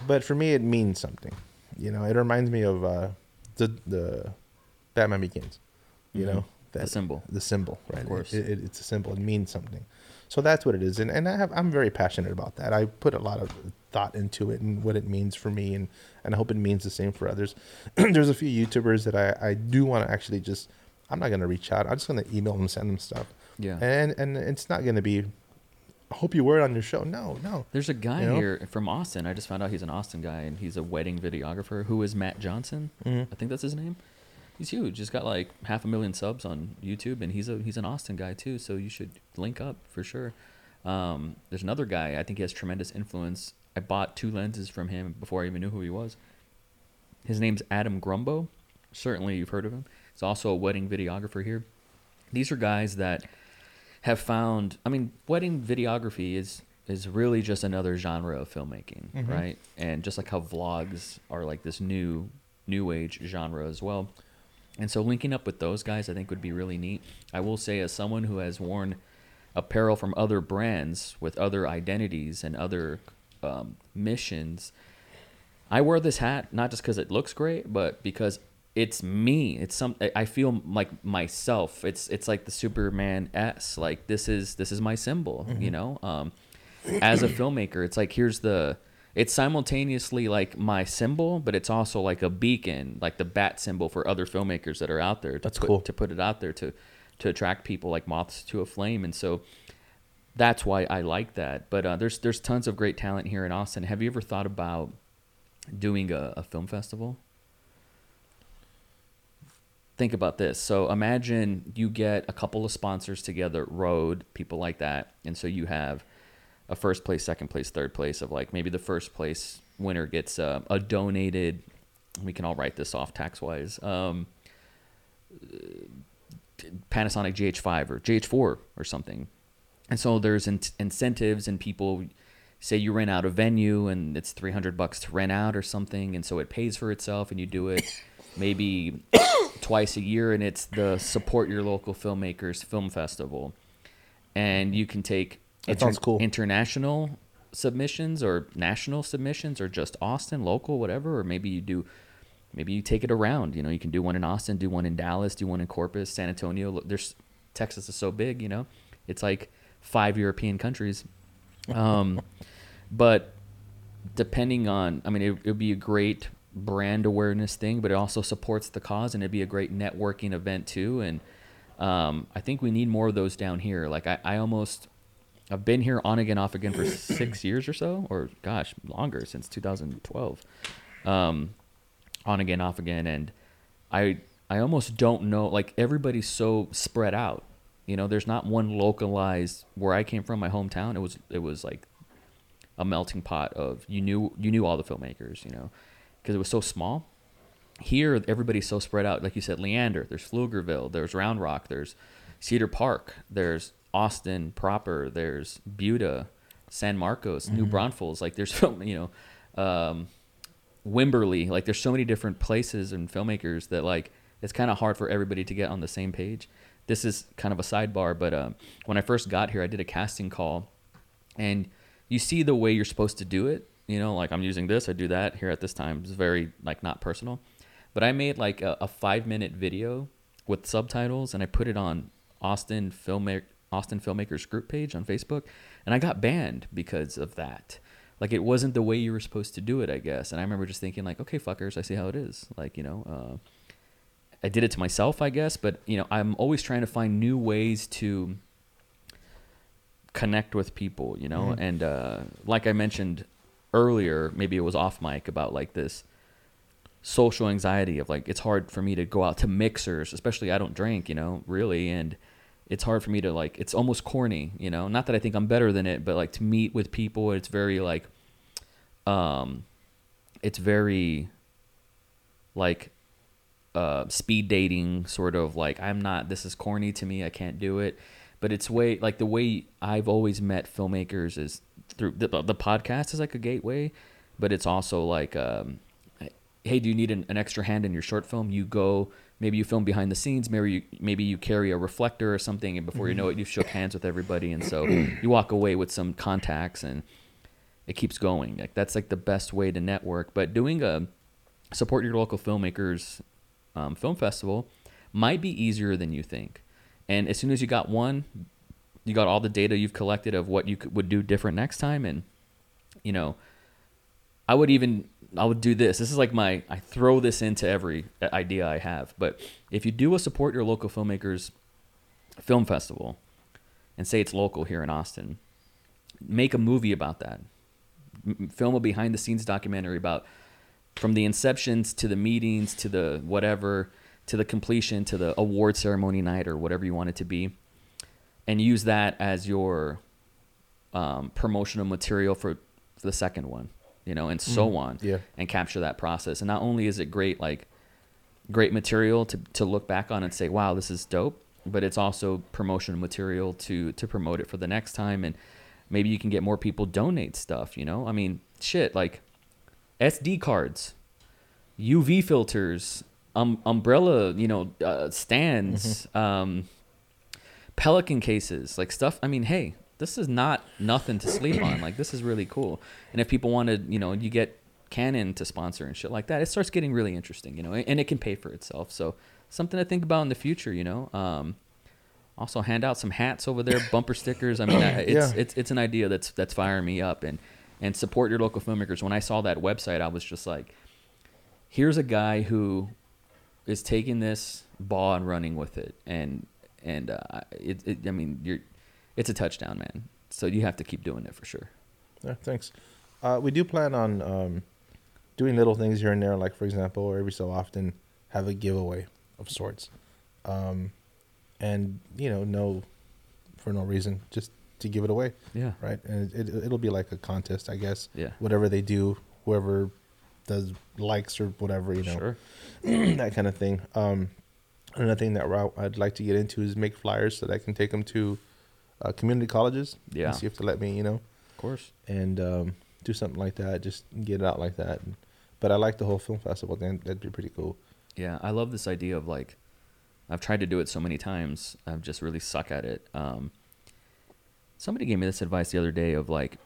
but for me it means something you know it reminds me of uh the the batman begins you Mhm. know The symbol. the symbol right Of course. It, it, it's a symbol it means something so that's what it is and, and i have i'm very passionate about that i put a lot of thought into it and what it means for me and and i hope it means the same for others there's a few youtubers that i i do want to actually just i'm not going to reach out i'm just going to email them send them stuff Yeah. and and it's not going to be I hope you wear it on your show. No, no. There's a guy You know? here from Austin. I just found out he's an Austin guy, and he's a wedding videographer. Who is Matt Johnson? Mhm. I think that's his name. He's huge. He's got like half a million subs on YouTube, and he's a he's an Austin guy too. So you should link up for sure. Um, there's another guy. I think he has tremendous influence. I bought two lenses from him before I even knew who he was. His name's Adam Grumbo. Certainly you've heard of him. He's also a wedding videographer here. These are guys that have found. I mean, wedding videography is is really just another genre of filmmaking, Mhm. right? And just like how vlogs are like this new new age genre as well. And so linking up with those guys I think would be really neat. I will say as someone who has worn apparel from other brands with other identities and other um, missions, I wear this hat not just because it looks great, but because it's me. It's some. I- feel like myself. It's it's like the Superman S. Like this is this is my symbol. You know. Um, as a filmmaker, it's like here's the. It's simultaneously like my symbol, but it's also like a beacon, like the bat symbol for other filmmakers that are out there. To That's put, cool. To put it out there to to attract people like moths to a flame, and so that's why I like that. But uh, there's there's tons of great talent here in Austin. Have you ever thought about doing a, a film festival? Think about this. So imagine you get a couple of sponsors together, road people like that, and so you have a first place, second place, third place of like maybe the first place winner gets a, a donated. We can all write this off tax wise. Um, Panasonic GH5 or GH4 or something. And so there's in- incentives and people say you rent out a venue and it's 300 bucks to rent out or something and so it pays for itself and you do it maybe twice a year and it's the support your local filmmakers film festival. And you can take That sounds cool. international submissions or national submissions or just Austin local whatever or maybe you do maybe you take it around. You know, you can do one in Austin, do one in Dallas, do one in Corpus, San Antonio. There's Texas is so big, you know, it's like five European countries. Um, but depending on, I mean, it would be a great brand awareness thing, but it also supports the cause, and it'd be a great networking event too. And um, I think we need more of those down here. Like I, I almost. I've been here on again, off again for six years or so, or gosh, longer since 2012. Um, on again, off again, and I I almost don't know. Like everybody's so spread out. You know, there's not one localized. Where I came from, my hometown, it was it was like a melting pot of you knew you knew all the filmmakers. You know, because it was so small. Here, everybody's so spread out. Like you said, Leander. There's Pflugerville. There's Round Rock. There's Cedar Park. There's Austin proper. There's Buda, San Marcos, New Braunfels. Like there's film. You know. Um, Wimberley. Like there's so many different places and filmmakers that like it's kind of hard for everybody to get on the same page. This is kind of a sidebar, but um, when I first got here, I did a casting call, and you see the way you're supposed to do it. You know, like I'm using this, I do that here at this time. It's very like not personal, but I made like a, a five minute video with subtitles, and I put it on Austin filmmaker Austin filmmakers group page on Facebook, and I got banned because of that like it wasn't the way you were supposed to do it, I guess. And I remember just thinking like, okay, fuckers, I see how it is. Like you know, uh, I did it to myself, I guess. But you know, I'm always trying to find new ways to connect with people. You know, Mhm. and uh, like I mentioned earlier, maybe it was off mic about like this social anxiety of like it's hard for me to go out to mixers, especially I don't drink, you know, really, and it's hard for me to like it's almost corny, you know. Not that I think I'm better than it, but like to meet with people, it's very like um it's very like uh speed dating sort of like I'm not this is corny to me, I can't do it. But it's way like the way I've always met filmmakers is through the, the podcast is like a gateway, but it's also like um hey, do you need an, an extra hand in your short film? You go, maybe you film behind the scenes, maybe you, maybe you carry a reflector or something, and before you know it, you've shook hands with everybody, and so you walk away with some contacts, and it keeps going. Like that's like the best way to network. But doing a support your local filmmakers um, film festival might be easier than you think. And as soon as you got one, you got all the data you've collected of what you could, would do different next time, and you know, I would even I would do this. This is like my I throw this into every uh, idea I have. But if you do a support your local filmmakers film festival and say it's local here in Austin, make a movie about that. Film a behind the scenes documentary about from the inceptions to the meetings to the whatever to the completion to the award ceremony night or whatever you want it to be and use that as your um, promotional material for, for the second one you know and so on Yeah. and capture that process. And not only is it great, like great material to, to look back on and say, wow, this is dope, but it's also promotional material to, to promote it for the next time. And maybe you can get more people donate stuff, you know? I mean, shit, like SD cards, UV filters, um, umbrella, you know, uh, stands, um, Pelican cases, like stuff. I mean, hey, this is not nothing to sleep on. Like this is really cool. And if people wanted, you know, you get Canon to sponsor and shit like that, it starts getting really interesting, you know, and it can pay for itself. So something to think about in the future, you know. Um, also hand out some hats over there, bumper stickers. I mean, it's Yeah. it's it's an idea that's that's firing me up and and support your local filmmakers. When I saw that website, I was just like, here's a guy who is taking this ball and running with it, and and uh, it, it I mean, you're it's a touchdown, man. So you have to keep doing it for sure. Yeah, thanks. Uh, we do plan on um, doing little things here and there, like for example, every so often have a giveaway of sorts, um, and you know, no, for no reason, just to give it away, Yeah. right? And it, it, it'll be like a contest, I guess. Yeah. Whatever they do, whoever does likes or whatever, you know, Sure. that kind of thing. Um, another thing that I'd like to get into is make flyers so that I can take them to uh, community colleges. Yeah. And see if they let me, you know Of course. and um, do something like that. Just get it out like that. But I like the whole film festival thing. That'd be pretty cool. Yeah, I love this idea of like, I've tried to do it so many times. I've just really suck at it. Um, somebody gave me this advice the other day of like,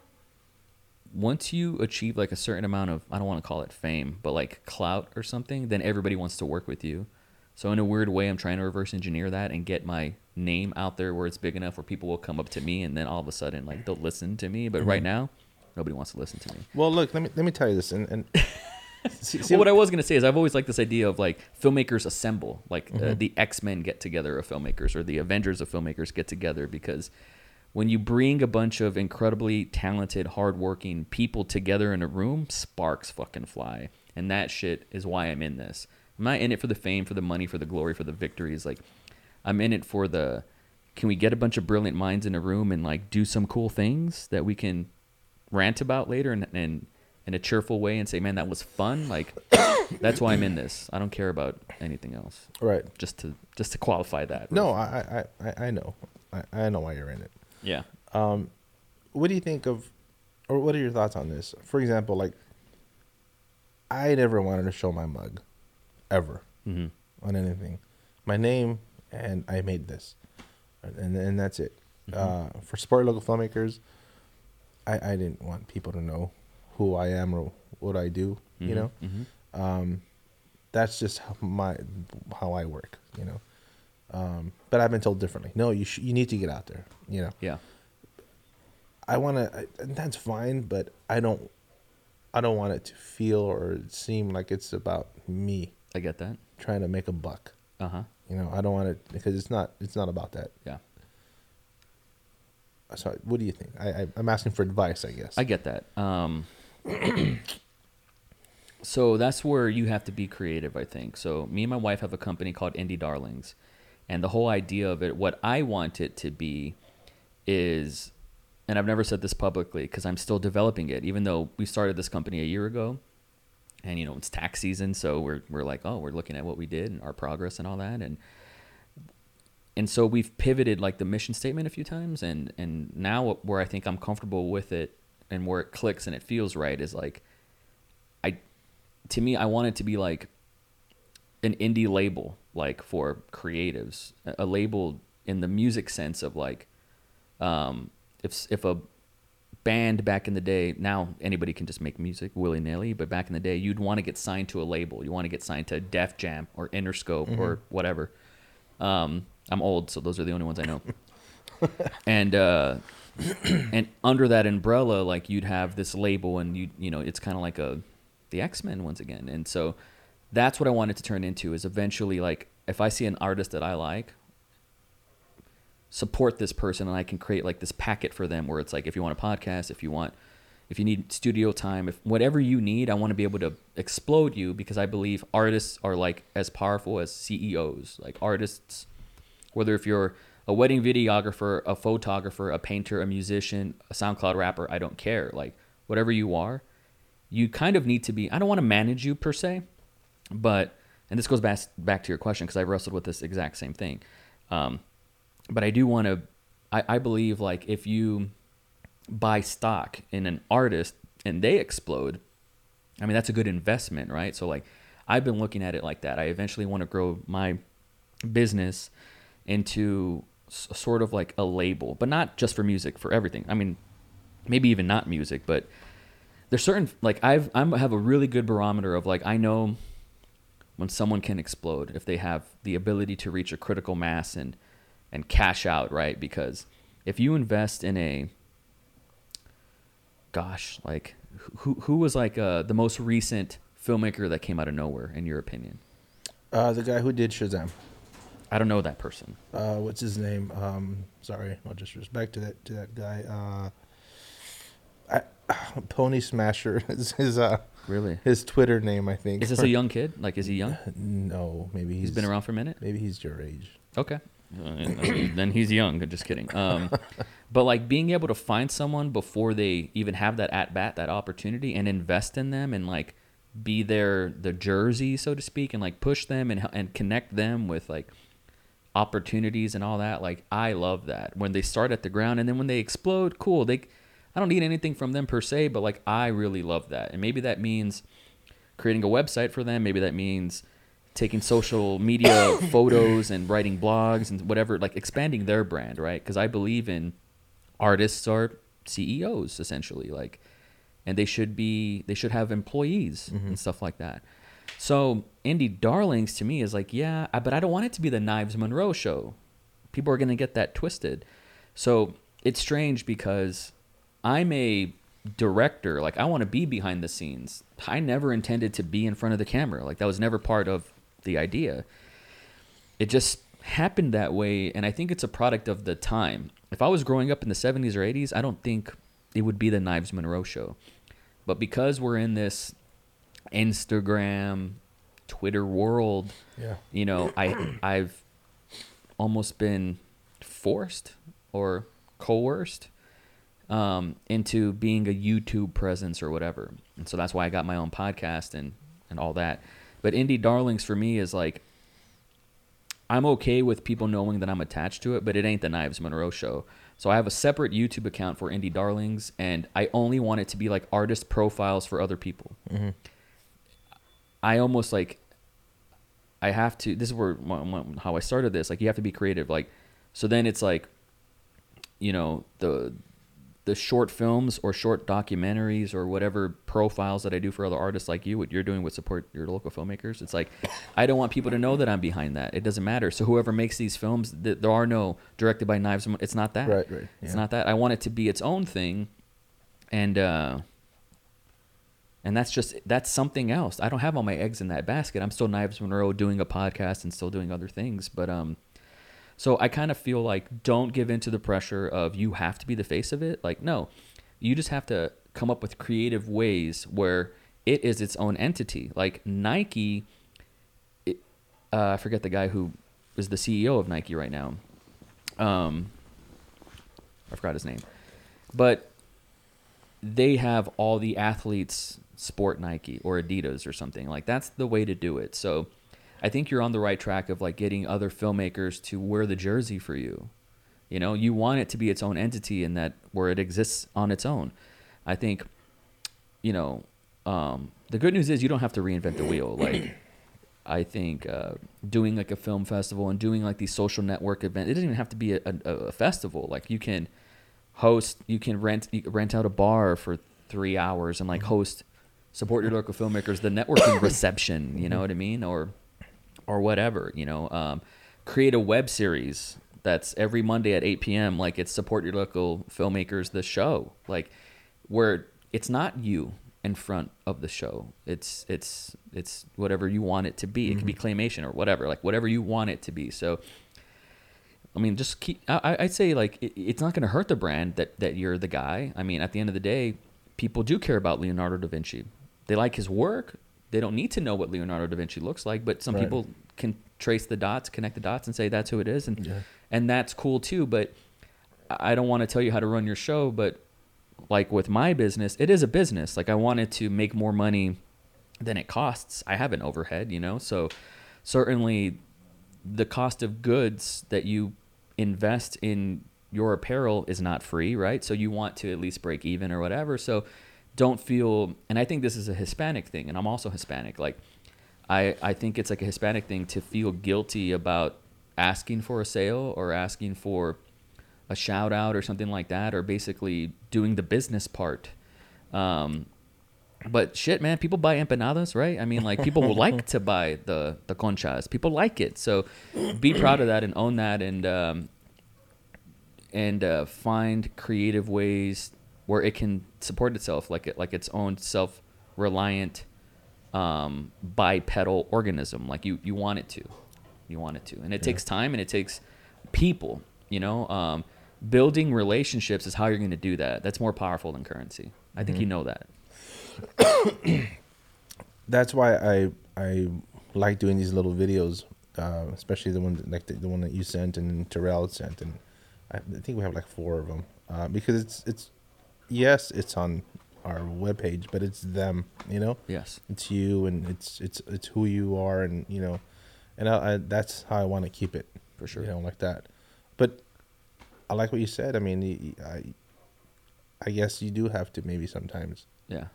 once you achieve like a certain amount of, I don't want to call it fame, but like clout or something, then everybody wants to work with you. So in a weird way, I'm trying to reverse engineer that and get my name out there where it's big enough where people will come up to me and then all of a sudden like they'll listen to me. But right Mhm. now, nobody wants to listen to me. Well, look, let me let me tell you this. And, and see, see well, what I was gonna say is I've always liked this idea of like filmmakers assemble, like uh, Mhm. the X Men get together of filmmakers or the Avengers of filmmakers get together because when you bring a bunch of incredibly talented, hardworking people together in a room, sparks fucking fly, and that shit is why I'm in this. I'm not in it for the fame, for the money, for the glory, for the victories. Like I'm in it for the. Can we get a bunch of brilliant minds in a room and like do some cool things that we can rant about later and, and in a cheerful way and say, man, that was fun. Like that's why I'm in this. I don't care about anything else. right. Just to just to qualify that. No, I I, I, I know. I, I know why you're in it. Yeah. Um, what do you think of, or what are your thoughts on this? For example, like, I never wanted to show my mug, ever, hmm on anything. My name, and I made this, and and that's it. Mhm. Uh, for support local filmmakers, I I didn't want people to know who I am or what I do. You know, hmm um, that's just how my how I work. You know, um, but I've been told differently. No, you sh- you need to get out there. You know, Yeah. I want to. That's fine, but I don't. I don't want it to feel or seem like it's about me I get that. trying to make a buck. Uh huh. You know, I don't want it because it's not. It's not about that. Yeah. So, what do you think? I, I I'm asking for advice. I guess. I get that. Um, so that's where you have to be creative, I think. So me and my wife have a company called Indie Darlings, and the whole idea of it, what I want it to be, is, and I've never said this publicly because I'm still developing it, even though we started this company a year ago, and you know it's tax season, so we're we're like, oh, we're looking at what we did and our progress and all that, and and so we've pivoted like the mission statement a few times. And and now where i think i'm comfortable with it and where it clicks and it feels right is like i to me i want it to be like an indie label like for creatives a- label in the music sense of like um if if a band back in the day now anybody can just make music willy-nilly but back in the day you'd want to get signed to a label you want to get signed to def jam or interscope or whatever um, I'm old, so those are the only ones I know. and uh, and under that umbrella, like you'd have this label, and you you know it's kind of like a the X Men once again. And so that's what I wanted to turn into is eventually like if I see an artist that I like, support this person, and I can create like this packet for them where it's like if you want a podcast, if you want if you need studio time, if whatever you need, I want to be able to explode you because I believe artists are like as powerful as CEOs. Like artists, whether if you're a wedding videographer, a photographer, a painter, a musician, a SoundCloud rapper, I don't care. Like whatever you are, you kind of need to be. I don't want to manage you per se, but and this goes back back to your question because I wrestled with this exact same thing. Um, but I do want to. I, I believe like if you buy stock in an artist and they explode, I mean that's a good investment, right? So like I've been looking at it like that. I eventually want to grow my business into sort of like a label, but not just for music, for everything. I mean, maybe even not music, but there's certain like I've I'm have a really good barometer of like I know when someone can explode if they have the ability to reach a critical mass and and cash out, right? Because if you invest in a gosh, like who who was like uh, the most recent filmmaker that came out of nowhere in your opinion? Uh, the guy who did Shazam. I don't know that person. Uh, what's his name? Um, sorry, no disrespect to that to that guy. Uh, I, Pony Smasher is his uh Really? his Twitter name, I think. Is this a young kid? Like, is he young? No, maybe He's been around for a minute. Maybe he's your age. Okay. Uh, then he's young. Just kidding. Um, but like being able to find someone before they even have that at bat, that opportunity, and invest in them, and like be their the jersey, so to speak, and like push them and and connect them with like opportunities and all that. Like I love that when they start at the ground and then when they explode, cool. They, I don't need anything from them per se, but like I really love that, and maybe that means creating a website for them. Maybe that means taking social media photos and writing blogs and whatever, like expanding their brand, right? Because I believe in artists are CEOs essentially, like, and they should be they should have employees and mm-hmm. stuff like that. So indie darlings to me is like, yeah, I- but I don't want it to be the Knives Monroe show. People are gonna get that twisted. So it's strange because I'm a director. Like I want to be behind the scenes. I never intended to be in front of the camera. Like that was never part of the idea. It just happened that way, and I think it's a product of the time. If I was growing up in the 70s or 80s, I don't think it would be the Knives Monroe show. But because we're in this Instagram, Twitter world, Yeah. you know, I I've almost been forced or coerced um, into being a YouTube presence or whatever, and so that's why I got my own podcast and and all that. But indie darlings for me is like I'm okay with people knowing that I'm attached to it, but it ain't the Knives Monroe show. So I have a separate YouTube account for indie darlings, and I only want it to be like artist profiles for other people. Mm-hmm. I almost like I have to. This is where how I started this. Like you have to be creative. Like so then it's like you know the the short films or short documentaries or whatever profiles that I do for other artists like you, what you're doing with support your local filmmakers. It's like I don't want people to know that I'm behind that. It doesn't matter. So whoever makes these films, th- there are no directed by knives. It's not that. Right, right, It's yeah. not that. I want it to be its own thing, and uh, and that's just that's something else. I don't have all my eggs in that basket. I'm still Knives Monroe doing a podcast and still doing other things, but um. So I kind of feel like don't give in to the pressure of you have to be the face of it. Like no, you just have to come up with creative ways where it is its own entity. Like Nike, it, uh, I forget the guy who is the CEO of Nike right now. Um, I forgot his name, but they have all the athletes sport Nike or Adidas or something. Like that's the way to do it. So I think you're on the right track of like getting other filmmakers to wear the jersey for you. You know, you want it to be its own entity and that where it exists on its own. I think, you know, um, the good news is you don't have to reinvent the wheel. Like, I think uh, doing like a film festival and doing like these social network event, it doesn't even have to be a, a, a festival. Like you can host, you can rent you can rent out a bar for three hours and like host, support your local filmmakers, the networking reception. You know what I mean? Or or whatever, you know, um, create a web series that's every Monday at 8 p.m. Like it's support your local filmmakers, the show, like where it's not you in front of the show. It's it's it's whatever you want it to be. It can be claymation or whatever, like whatever you want it to be. So, I mean, just keep. I, I'd say like it, it's not going to hurt the brand that that you're the guy. I mean, at the end of the day, people do care about Leonardo da Vinci. They like his work. They don't need to know what Leonardo da Vinci looks like, but some Right. people can trace the dots, connect the dots, and say that's who it is, and Yeah. and that's cool too. But I I don't want to tell you how to run your show, but like with my business, it is a business. Like I wanted to make more money than it costs. I have an overhead, you know, so certainly the cost of goods that you invest in your apparel is not free, right? So you want to at least break even or whatever. So don't feel and I think this is a Hispanic thing and I'm also Hispanic. Like I I think it's like a Hispanic thing to feel guilty about asking for a sale or asking for a shout out or something like that or basically doing the business part. Um but shit, man, people buy empanadas, right? I mean, like people will like to buy the the conchas. People like it, so be proud of that and own that, and um, and uh, find creative ways where it can support itself, like it like its own self reliant um, bipedal organism. Like you you want it to, you want it to, and it takes time and it takes people. You know, um, building relationships is how you're going to do that. That's more powerful than currency. I think you know that. that's why I I like doing these little videos, uh, especially the one like the, the one that you sent and Terrell sent, and I, I think we have like four of them uh, because it's it's yes it's on our webpage, but it's them, you know, Yes. it's you and it's it's it's who you are, and you know, and I, I, that's how I want to keep it For sure. you know, like that. But I like what you said. I mean, I I guess you do have to maybe sometimes Yeah.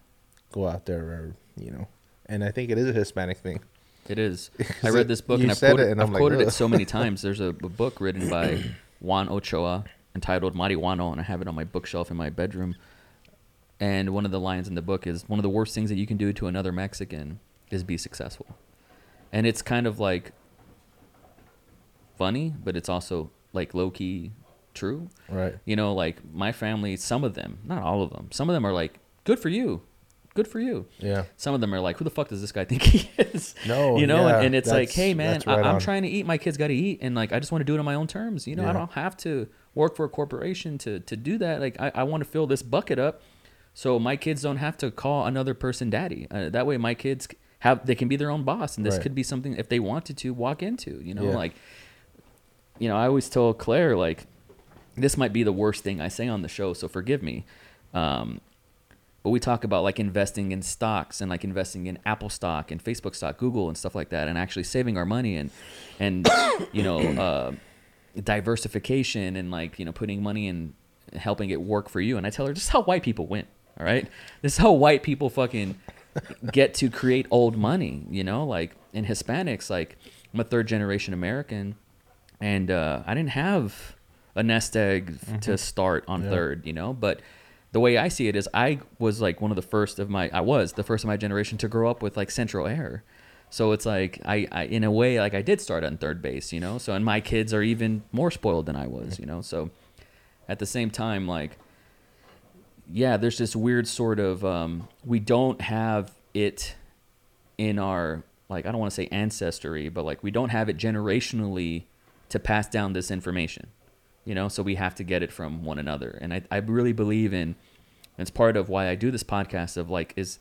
go out there or you know and i think it is a hispanic thing It is. I read this book and I've quoted, it and I've like, quoted it so many times. There's a, a book written by Juan Ochoa entitled Marihuano, and I have it on my bookshelf in my bedroom. And one of the lines in the book is one of the worst things that you can do to another Mexican is be successful. And it's kind of like funny, but it's also like low key true. right You know, like my family, some of them, not all of them, some of them are like, good for you. Good for you. yeah Some of them are like, who the fuck does this guy think he is? No, you know, yeah, and it's like, hey man, right I, I'm on. trying to eat. My kids got to eat, and like, I just want to do it on my own terms. You know, I don't have to work for a corporation to to do that. Like, I, I want to fill this bucket up, so my kids don't have to call another person daddy. Uh, that way, my kids have they can be their own boss, and this Right. could be something if they wanted to walk into. You know, Yeah. like, you know, I always tell Claire like, this might be the worst thing I say on the show, so forgive me. Um, but we talk about like investing in stocks and like investing in Apple stock and Facebook stock, Google and stuff like that, and actually saving our money and and you know uh, diversification and like you know putting money in helping it work for you. And I tell her this is how white people win. All right, this is how white people fucking get to create old money. You know, like in Hispanics, like I'm a third generation American, and uh, I didn't have a nest egg f- to start on Yeah. third. You know, but the way I see it is I was like one of the first of my I was the first of my generation to grow up with like central air. So it's like I, I in a way like I did start on third base, you know. So and my kids are even more spoiled than I was, you know. So at the same time like yeah, there's this weird sort of um, we don't have it in our like I don't want to say ancestry, but like we don't have it generationally to pass down this information. You know, so we have to get it from one another. And I, I really believe in it's part of why I do this podcast of like is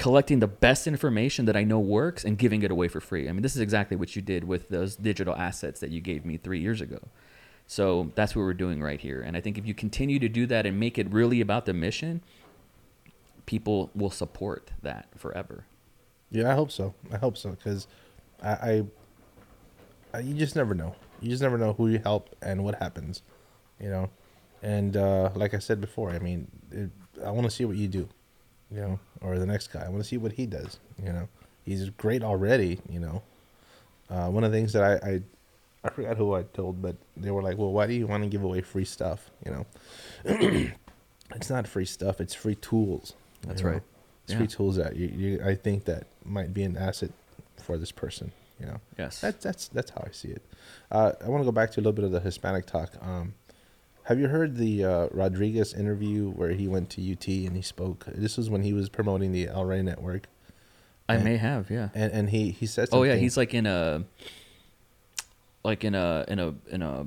collecting the best information that I know works and giving it away for free. I mean, this is exactly what you did with those digital assets that you gave me 3 years ago. So that's what we're doing right here. And I think if you continue to do that and make it really about the mission, people will support that forever. Yeah, I hope so. I hope so because I, I, I, you just never know. You just never know who you help and what happens, you know. And uh, like I said before, I mean, it, I want to see what you do, you know, or the next guy. I want to see what he does. You know, he's great already. You know, uh, one of the things that I, I, I forgot who I told, but they were like, "Well, why do you want to give away free stuff?" You know, it's not free stuff; it's free tools. That's know? right. It's Yeah. free tools that you, you, I think that might be an asset for this person. You know, Yes. that's that's that's how I see it. Uh, I want to go back to a little bit of the Hispanic talk. Um, have you heard the uh, Rodriguez interview where he went to UT and he spoke? This was when he was promoting the El Rey Network, I and- may have, yeah. and and he he said, Oh yeah, he's like in a like in a in a in a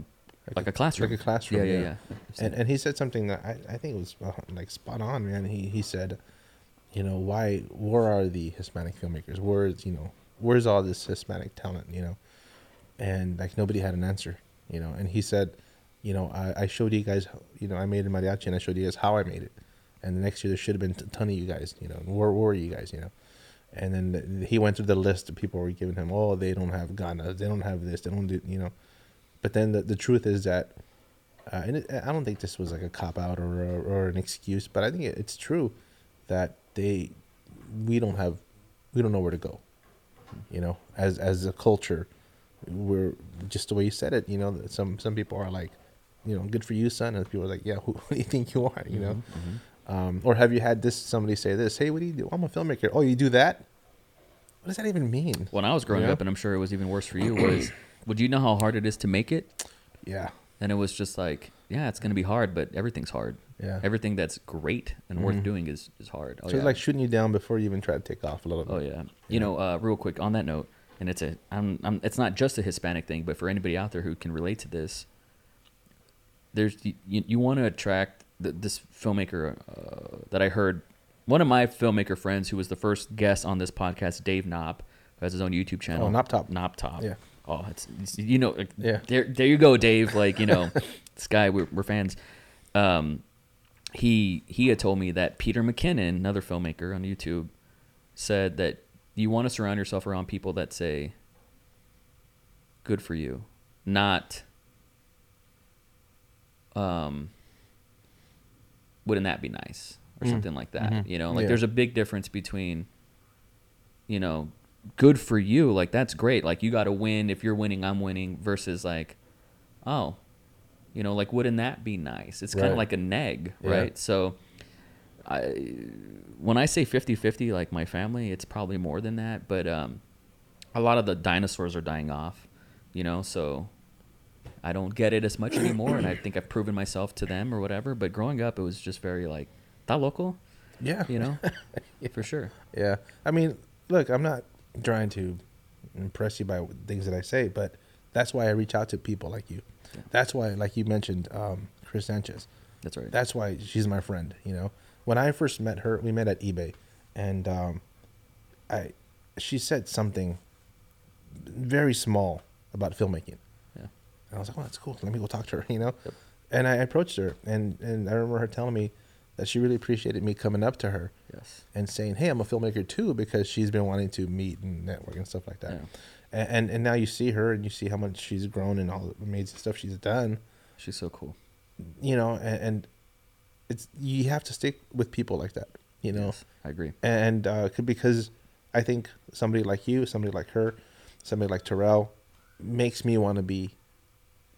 like a classroom. like a classroom, Yeah, yeah, yeah. yeah. and and he said something that I, I think was uh, like spot on, man. He he said, you know, why where are the Hispanic filmmakers? Where's you know where's all this Hispanic talent? You know, and like nobody had an answer. You know, and he said, you know, I, I showed you guys, you know, I made a mariachi and I showed you guys how I made it, and the next year there should have been a ton of you guys. You know, where were you guys? You know. And then he went through the list of people were giving him, oh, they don't have Ghana, they don't have this, they don't do, you know. But then the, the truth is that uh, and it, I don't think this was like a cop out or, or or an excuse, but I think it, it's true that they we don't have we don't know where to go. You know, as as a culture, we're just the way you said it. You know, some some people are like, you know, good for you, son, and people are like, yeah, who, who do you think you are? You know, Mm-hmm. um, or have you had this somebody say this? Hey, what do you do? I'm a filmmaker. Oh, you do that? What does that even mean? When I was growing Yeah. up, and I'm sure it was even worse for you, was would you know how hard it is to make it? Yeah, And it was just like, yeah, it's gonna be hard, but everything's hard. yeah. Everything that's great and worth Mhm. doing is is hard. Oh so yeah. it's like shooting you down before you even try to take off a little bit. Oh yeah. You know, uh, real quick on that note, and it's a, I'm, I'm, it's not just a Hispanic thing, but for anybody out there who can relate to this, there's you, you want to attract th this filmmaker uh, that I heard. One of my filmmaker friends who was the first guest on this podcast, Dave Knob, who has his own YouTube channel. Oh, Knob Top. Knob Top. Yeah. Oh, it's, it's you know, like, Yeah. There, there you go, Dave. Like you know, this guy, we're, we're fans. Um, he he had told me that Peter McKinnon, another filmmaker on YouTube, said that you want to surround yourself around people that say good for you, not um wouldn't that be nice or Mm. something like that. Mhm. You know, like Yeah. there's a big difference between you know, good for you, like that's great. Like you got to win if you're winning, I'm winning versus like oh, you know, like wouldn't that be nice? It's kind of like a neg, Yeah. right? So I when I say 50-50 like my family, it's probably more than that, but um a lot of the dinosaurs are dying off, you know, so I don't get it as much anymore and I think I've proven myself to them or whatever, but growing up it was just very like that local, Yeah, you know? For sure. Yeah. I mean, look, I'm not trying to impress you by things that I say, but that's why I reach out to people like you. Yeah. That's why, like you mentioned, um, Chris Sanchez. That's right. That's why she's my friend. You know, when I first met her, we met at eBay, and um, I, she said something very small about filmmaking. And I was like, "Oh, that's cool. Let me go talk to her." You know, Yep. and I approached her, and and I remember her telling me that she really appreciated me coming up to her Yes. and saying, "Hey, I'm a filmmaker too," because she's been wanting to meet and network and stuff like that. Yeah. And, and and now you see her and you see how much she's grown and all the amazing stuff she's done. She's so cool. You know, and, and it's you have to stick with people like that. You know, Yes, I agree. and uh, because I think somebody like you, somebody like her, somebody like Terrell, makes me want to be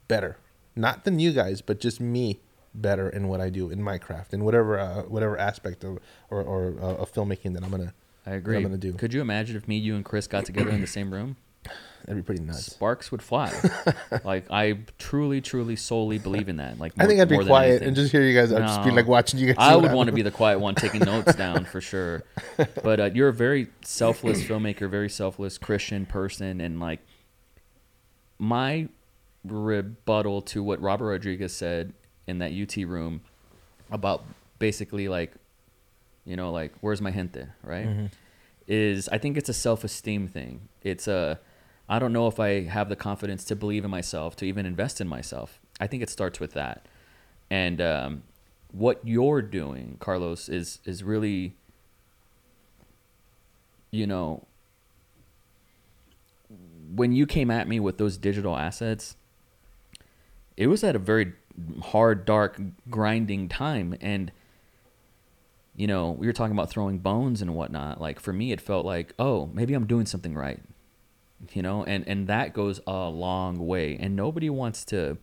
better. Not than you guys, but just me better in what I do in my craft in whatever uh, whatever aspect of or or uh, of filmmaking that I'm gonna. I agree. I'm gonna do. Could you imagine if me, you, and Chris got together in the same room? That'd be pretty nuts. Sparks would fly. like I truly, truly, solely believe in that. Like I think I'd be quiet and just hear you guys. I'd just be like watching you guys. I would want to be the quiet one taking notes down for sure. But uh, you're a very selfless filmmaker, very selfless Christian person, and like my rebuttal to what Robert Rodriguez said in that UT room about basically like, you know, like where's my gente, right? Mm-hmm. Is I think it's a self-esteem thing. It's a I don't know if I have the confidence to believe in myself to even invest in myself. I think it starts with that. And um, what you're doing, Carlos, is is really, you know, when you came at me with those digital assets, it was at a very hard, dark, grinding time, and you know, we were talking about throwing bones and whatnot. Like for me, it felt like, oh, maybe I'm doing something right, you know, and and that goes a long way. And nobody wants to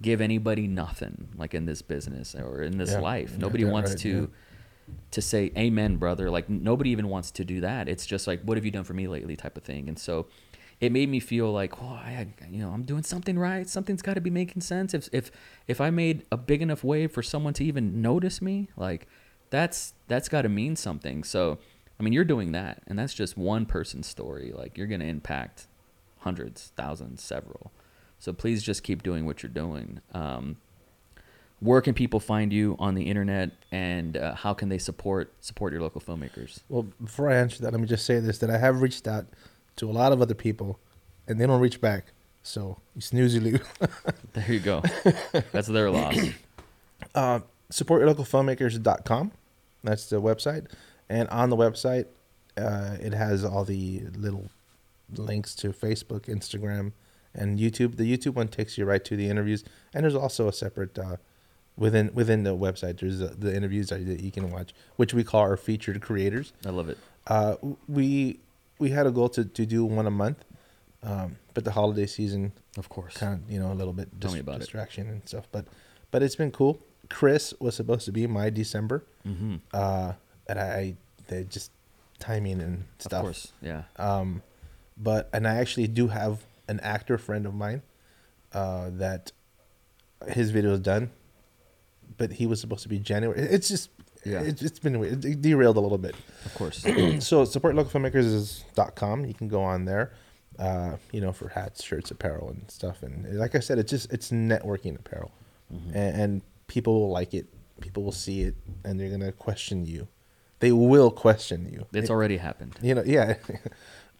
give anybody nothing, like in this business or in this Yeah. life. Nobody wants right, to yeah. to say amen brother like nobody even wants to do that it's just like what have you done for me lately type of thing and so it made me feel like oh i you know i'm doing something right. Something's got to be making sense. If if if i made a big enough wave for someone to even notice me like that's that's got to mean something. So i mean you're doing that and that's just one person's story. Like you're to impact hundreds thousands several. So please just keep doing what you're doing. Um, where can people find you on the internet and uh, how can they support support your local filmmakers? Well, before I answer that, let me just say this: that I have reached out to a lot of other people, and they don't reach back. So you snooze, you lose. there you go that's their loss uh, supportyourlocalfilmmakers.com. That's the website. And on the website, uh, it has all the little links to Facebook, Instagram, and YouTube. The YouTube one takes you right to the interviews. And there's also a separate, uh, within within the website, there's uh, the interviews that that you can watch, which we call our featured creators. i love it Uh, we we had a goal to, to do one a month, um, but the holiday season of course kind of you know a little bit dis- about it. distraction and stuff. But but it's been cool. Chris was supposed to be my December, mm-hmm. uh, and I they just timing and of stuff. course yeah Um, but and I actually do have an actor friend of mine uh, that his video is done, but he was supposed to be January. It's just Yeah. it's, it's been weird. It derailed a little bit. Of course. So supportlocalfilmmakers.com you can go on there uh, you know for hats shirts apparel and stuff. And like i said it's just it's networking apparel. Mhm. and, and people will like it. People will see it and they're gonna question you. They will question you. It's already happened. You know yeah.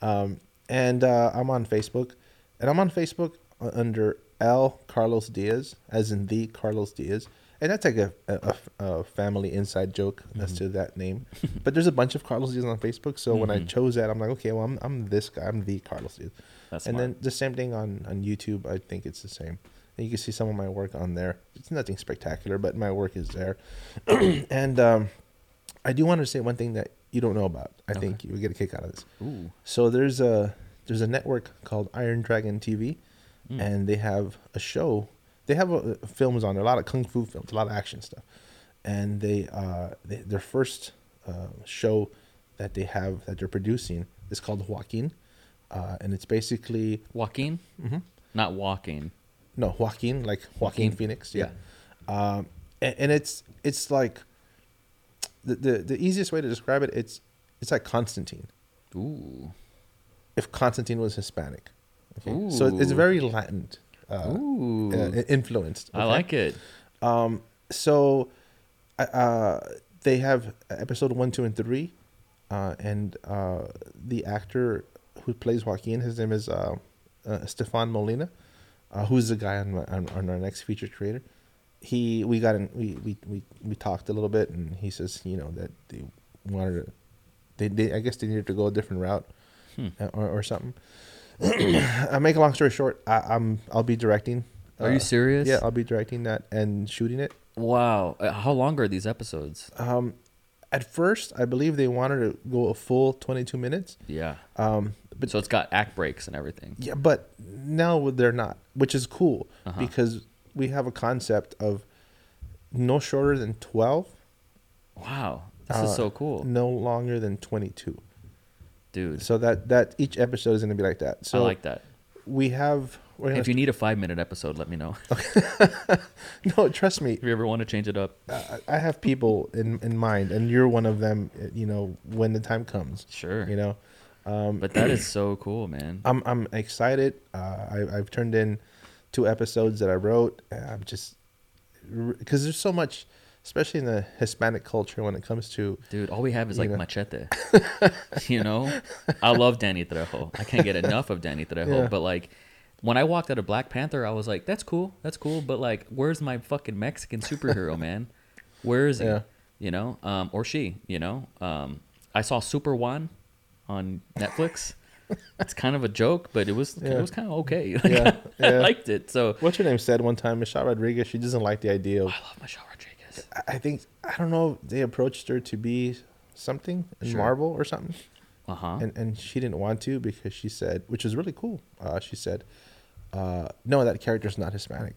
Um, and uh, i'm on facebook. And i'm on facebook under El carlos diaz as in the carlos diaz and that's like a, a, a family inside joke as Mhm. to that name but there's a bunch of carlos diaz on facebook so when i Mhm. chose that i'm like okay well i'm, I'm this guy i'm the carlos diaz that's and smart. then the same thing on on youtube i think it's the same and you can see some of my work on there it's nothing spectacular but my work is there and um, i do want to say one thing that you don't know about i Okay. think you would get a kick out of this Ooh. so there's a there's a network called Iron Dragon TV, Mm. and they have a show. They have uh films on there, a lot of kung fu films, a lot of action stuff, and they uh they, their first uh, show that they have that they're producing is called Joaquin, uh, and it's basically joaquin? Mhm, not walking no Joaquin like Joaquin, Joaquin. Phoenix, yeah, um, and, and it's it's like the, the the easiest way to describe it it's it's like Constantine. ooh. If Constantine was Hispanic. Okay? So it's very Latin uh, uh, influenced. i like it Um, so uh, they have episode one, two, and three, uh, and uh, the actor who plays Joaquin, his name is uh, uh, Stefan Molina, uh, who's the guy on, my, on on our next feature creator. He we got in we, we we we talked a little bit, and he says you know that they wanted to, they, they I guess they needed to go a different route Hmm. or, or something. I make a long story short. I, I'm I'll be directing. are you uh, serious Yeah, I'll be directing that and shooting it. wow Uh, how long are these episodes Um, at first, I believe they wanted to go a full 22 minutes. yeah Um, but so it's got act breaks and everything yeah, but now they're not, which is cool Uh-huh. because we have a concept of no shorter than 12, Wow, this Uh, is so cool, no longer than 22. Dude. So that that each episode is going to be like that. So I like that. we have gonna If you need a five minute episode, let me know. no, trust me. if you ever want to change it up, I, I have people in in mind, and you're one of them. uh, You know, when the time comes, sure. you know. Um, But that is so cool, man. I'm I'm excited. Uh, I, I've turned in two episodes that I wrote. and I'm just because there's so much, especially in the Hispanic culture, when it comes to Dude, all we have is like know. machete. you know? I love Danny Trejo. I can't get enough of Danny Trejo. Yeah. But like when I walked out of Black Panther, I was like, that's cool. That's cool. But like, where's my fucking Mexican superhero, man? Where is he? Yeah. You know? Um, or she, you know? Um, I saw Super One on Netflix. it's kind of a joke, but it was Yeah. it was kind of okay. Like, Yeah, I yeah. liked it. So what's your name said one time, Michelle Rodriguez. She doesn't like the idea of. I love Michelle Rodriguez. I- think I don't know. They approached her to be something in Sure. Marvel or something, Uh huh. and and she didn't want to because she said, which is really cool. Uh, she said, uh, "No, that character's not Hispanic.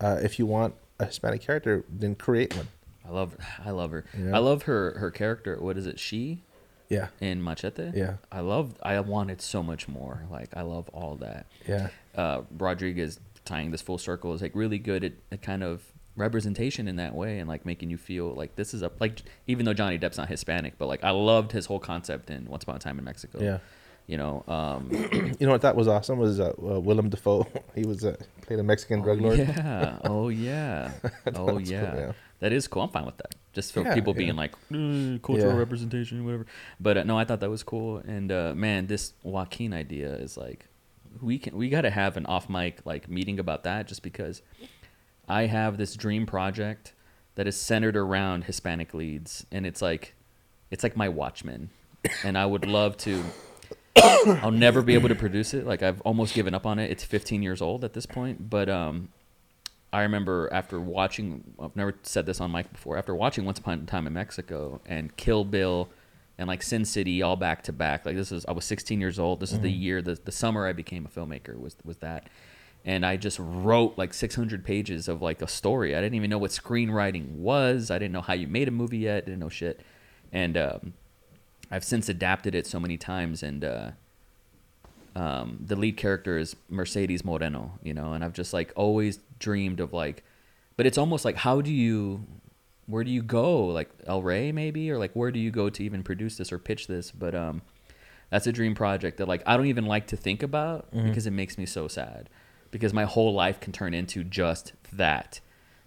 Uh, if you want a Hispanic character, then create one." I love I love her. Yeah. I love her her character. What is it? She Yeah, in Machete. Yeah. I love. I wanted so much more. Like I love all that. yeah, Uh, Rodriguez tying this full circle is like really good at, at kind of representation in that way and like making you feel like this is a like even though Johnny Depp's not Hispanic, but like I loved his whole concept in Once Upon a Time in Mexico. yeah. You know. Um, You know what that was awesome was uh, uh, Willem Dafoe. he was uh, played a Mexican drug lord. Yeah. Oh yeah. oh was cool, yeah. yeah. That is cool. I'm fine with that. Just for Yeah, people yeah. being like "Mm, cultural Yeah. representation, whatever. But uh, no, I thought that was cool. And uh, man, this Joaquin idea is like, we can we got to have an off mic like meeting about that, just because I have this dream project that is centered around Hispanic leads, and it's like, it's like my Watchmen, and I would love to. I'll never be able to produce it. Like I've almost given up on it. It's 15 years old at this point, but um, I remember after watching. I've never said this on mic before. After watching Once Upon a Time in Mexico and Kill Bill, and like Sin City all back to back. Like this is I was 16 years old. This is the year the the summer I became a filmmaker was was that. And I just wrote like 600 pages of like a story. I didn't even know what screenwriting was. I didn't know how you made a movie yet. Didn't know shit. And um, I've since adapted it so many times, and uh, um, the lead character is Mercedes Moreno, you know, and I've just like always dreamed of like, but it's almost like how do you, where do you go, like El Rey maybe, or like where do you go to even produce this or pitch this? But um, that's a dream project that like I don't even like to think about because it makes me so sad because my whole life can turn into just that.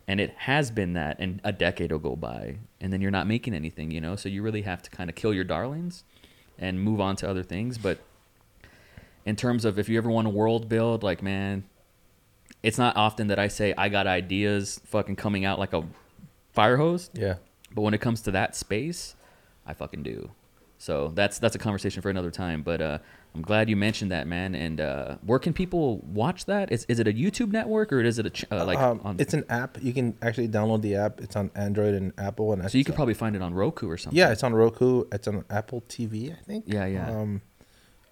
And it has been that and a decade will go by and then you're not making anything you know? So you really have to kind of kill your darlings and move on to other things. But in terms of if you ever want to world build like man it's not often that i say i got ideas fucking coming out like a fire hose. Yeah. but when it comes to that space i fucking do. So that's that's a conversation for another time. But uh i'm glad you mentioned that man and uh where can people watch that is, is it a youtube network or is it a ch- uh, like um, on it's an app. You can actually download the app. It's on Android and Apple. And So you could probably find it on Roku or something. yeah, it's on Roku. It's on Apple TV, I think. Yeah, yeah. Um,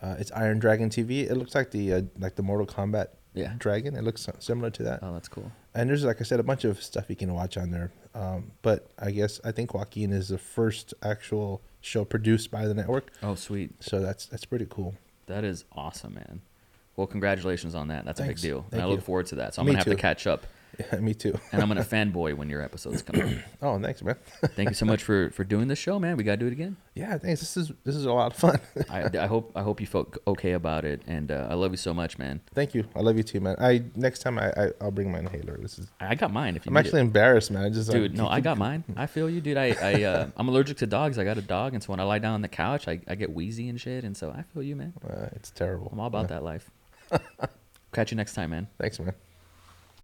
uh, it's Iron Dragon TV. It looks like the uh, like the Mortal Kombat Yeah. dragon. It looks similar to that. Oh, that's cool. And there's like I said, a bunch of stuff you can watch on there. Um, but I guess I think Joaquin is the first actual show produced by the network. Oh, sweet. So that's that's pretty cool. That is awesome, man. Well, congratulations on that. That's Thanks. a big deal. and I look forward to that. So I'm Me gonna have to catch up, Yeah, me too. and I'm gonna fanboy when your episodes come. out. Oh, thanks, man. Thank you so much for for doing this show, man. We gotta do it again. yeah, thanks. This is this is a lot of fun. I, I hope I hope you felt okay about it, and uh, I love you so much, man. Thank you. I love you too, man. I next time I, I I'll bring my inhaler. This is. I got mine. If you I'm actually it. embarrassed, man. I just dude. uh, No, I got mine. I feel you, dude. I I uh, I'm allergic to dogs. I got a dog, and so when I lie down on the couch, I, I get wheezy and shit, and so I feel you, man. Uh, it's terrible. I'm all about Yeah. that life. Catch you next time, man. Thanks, man.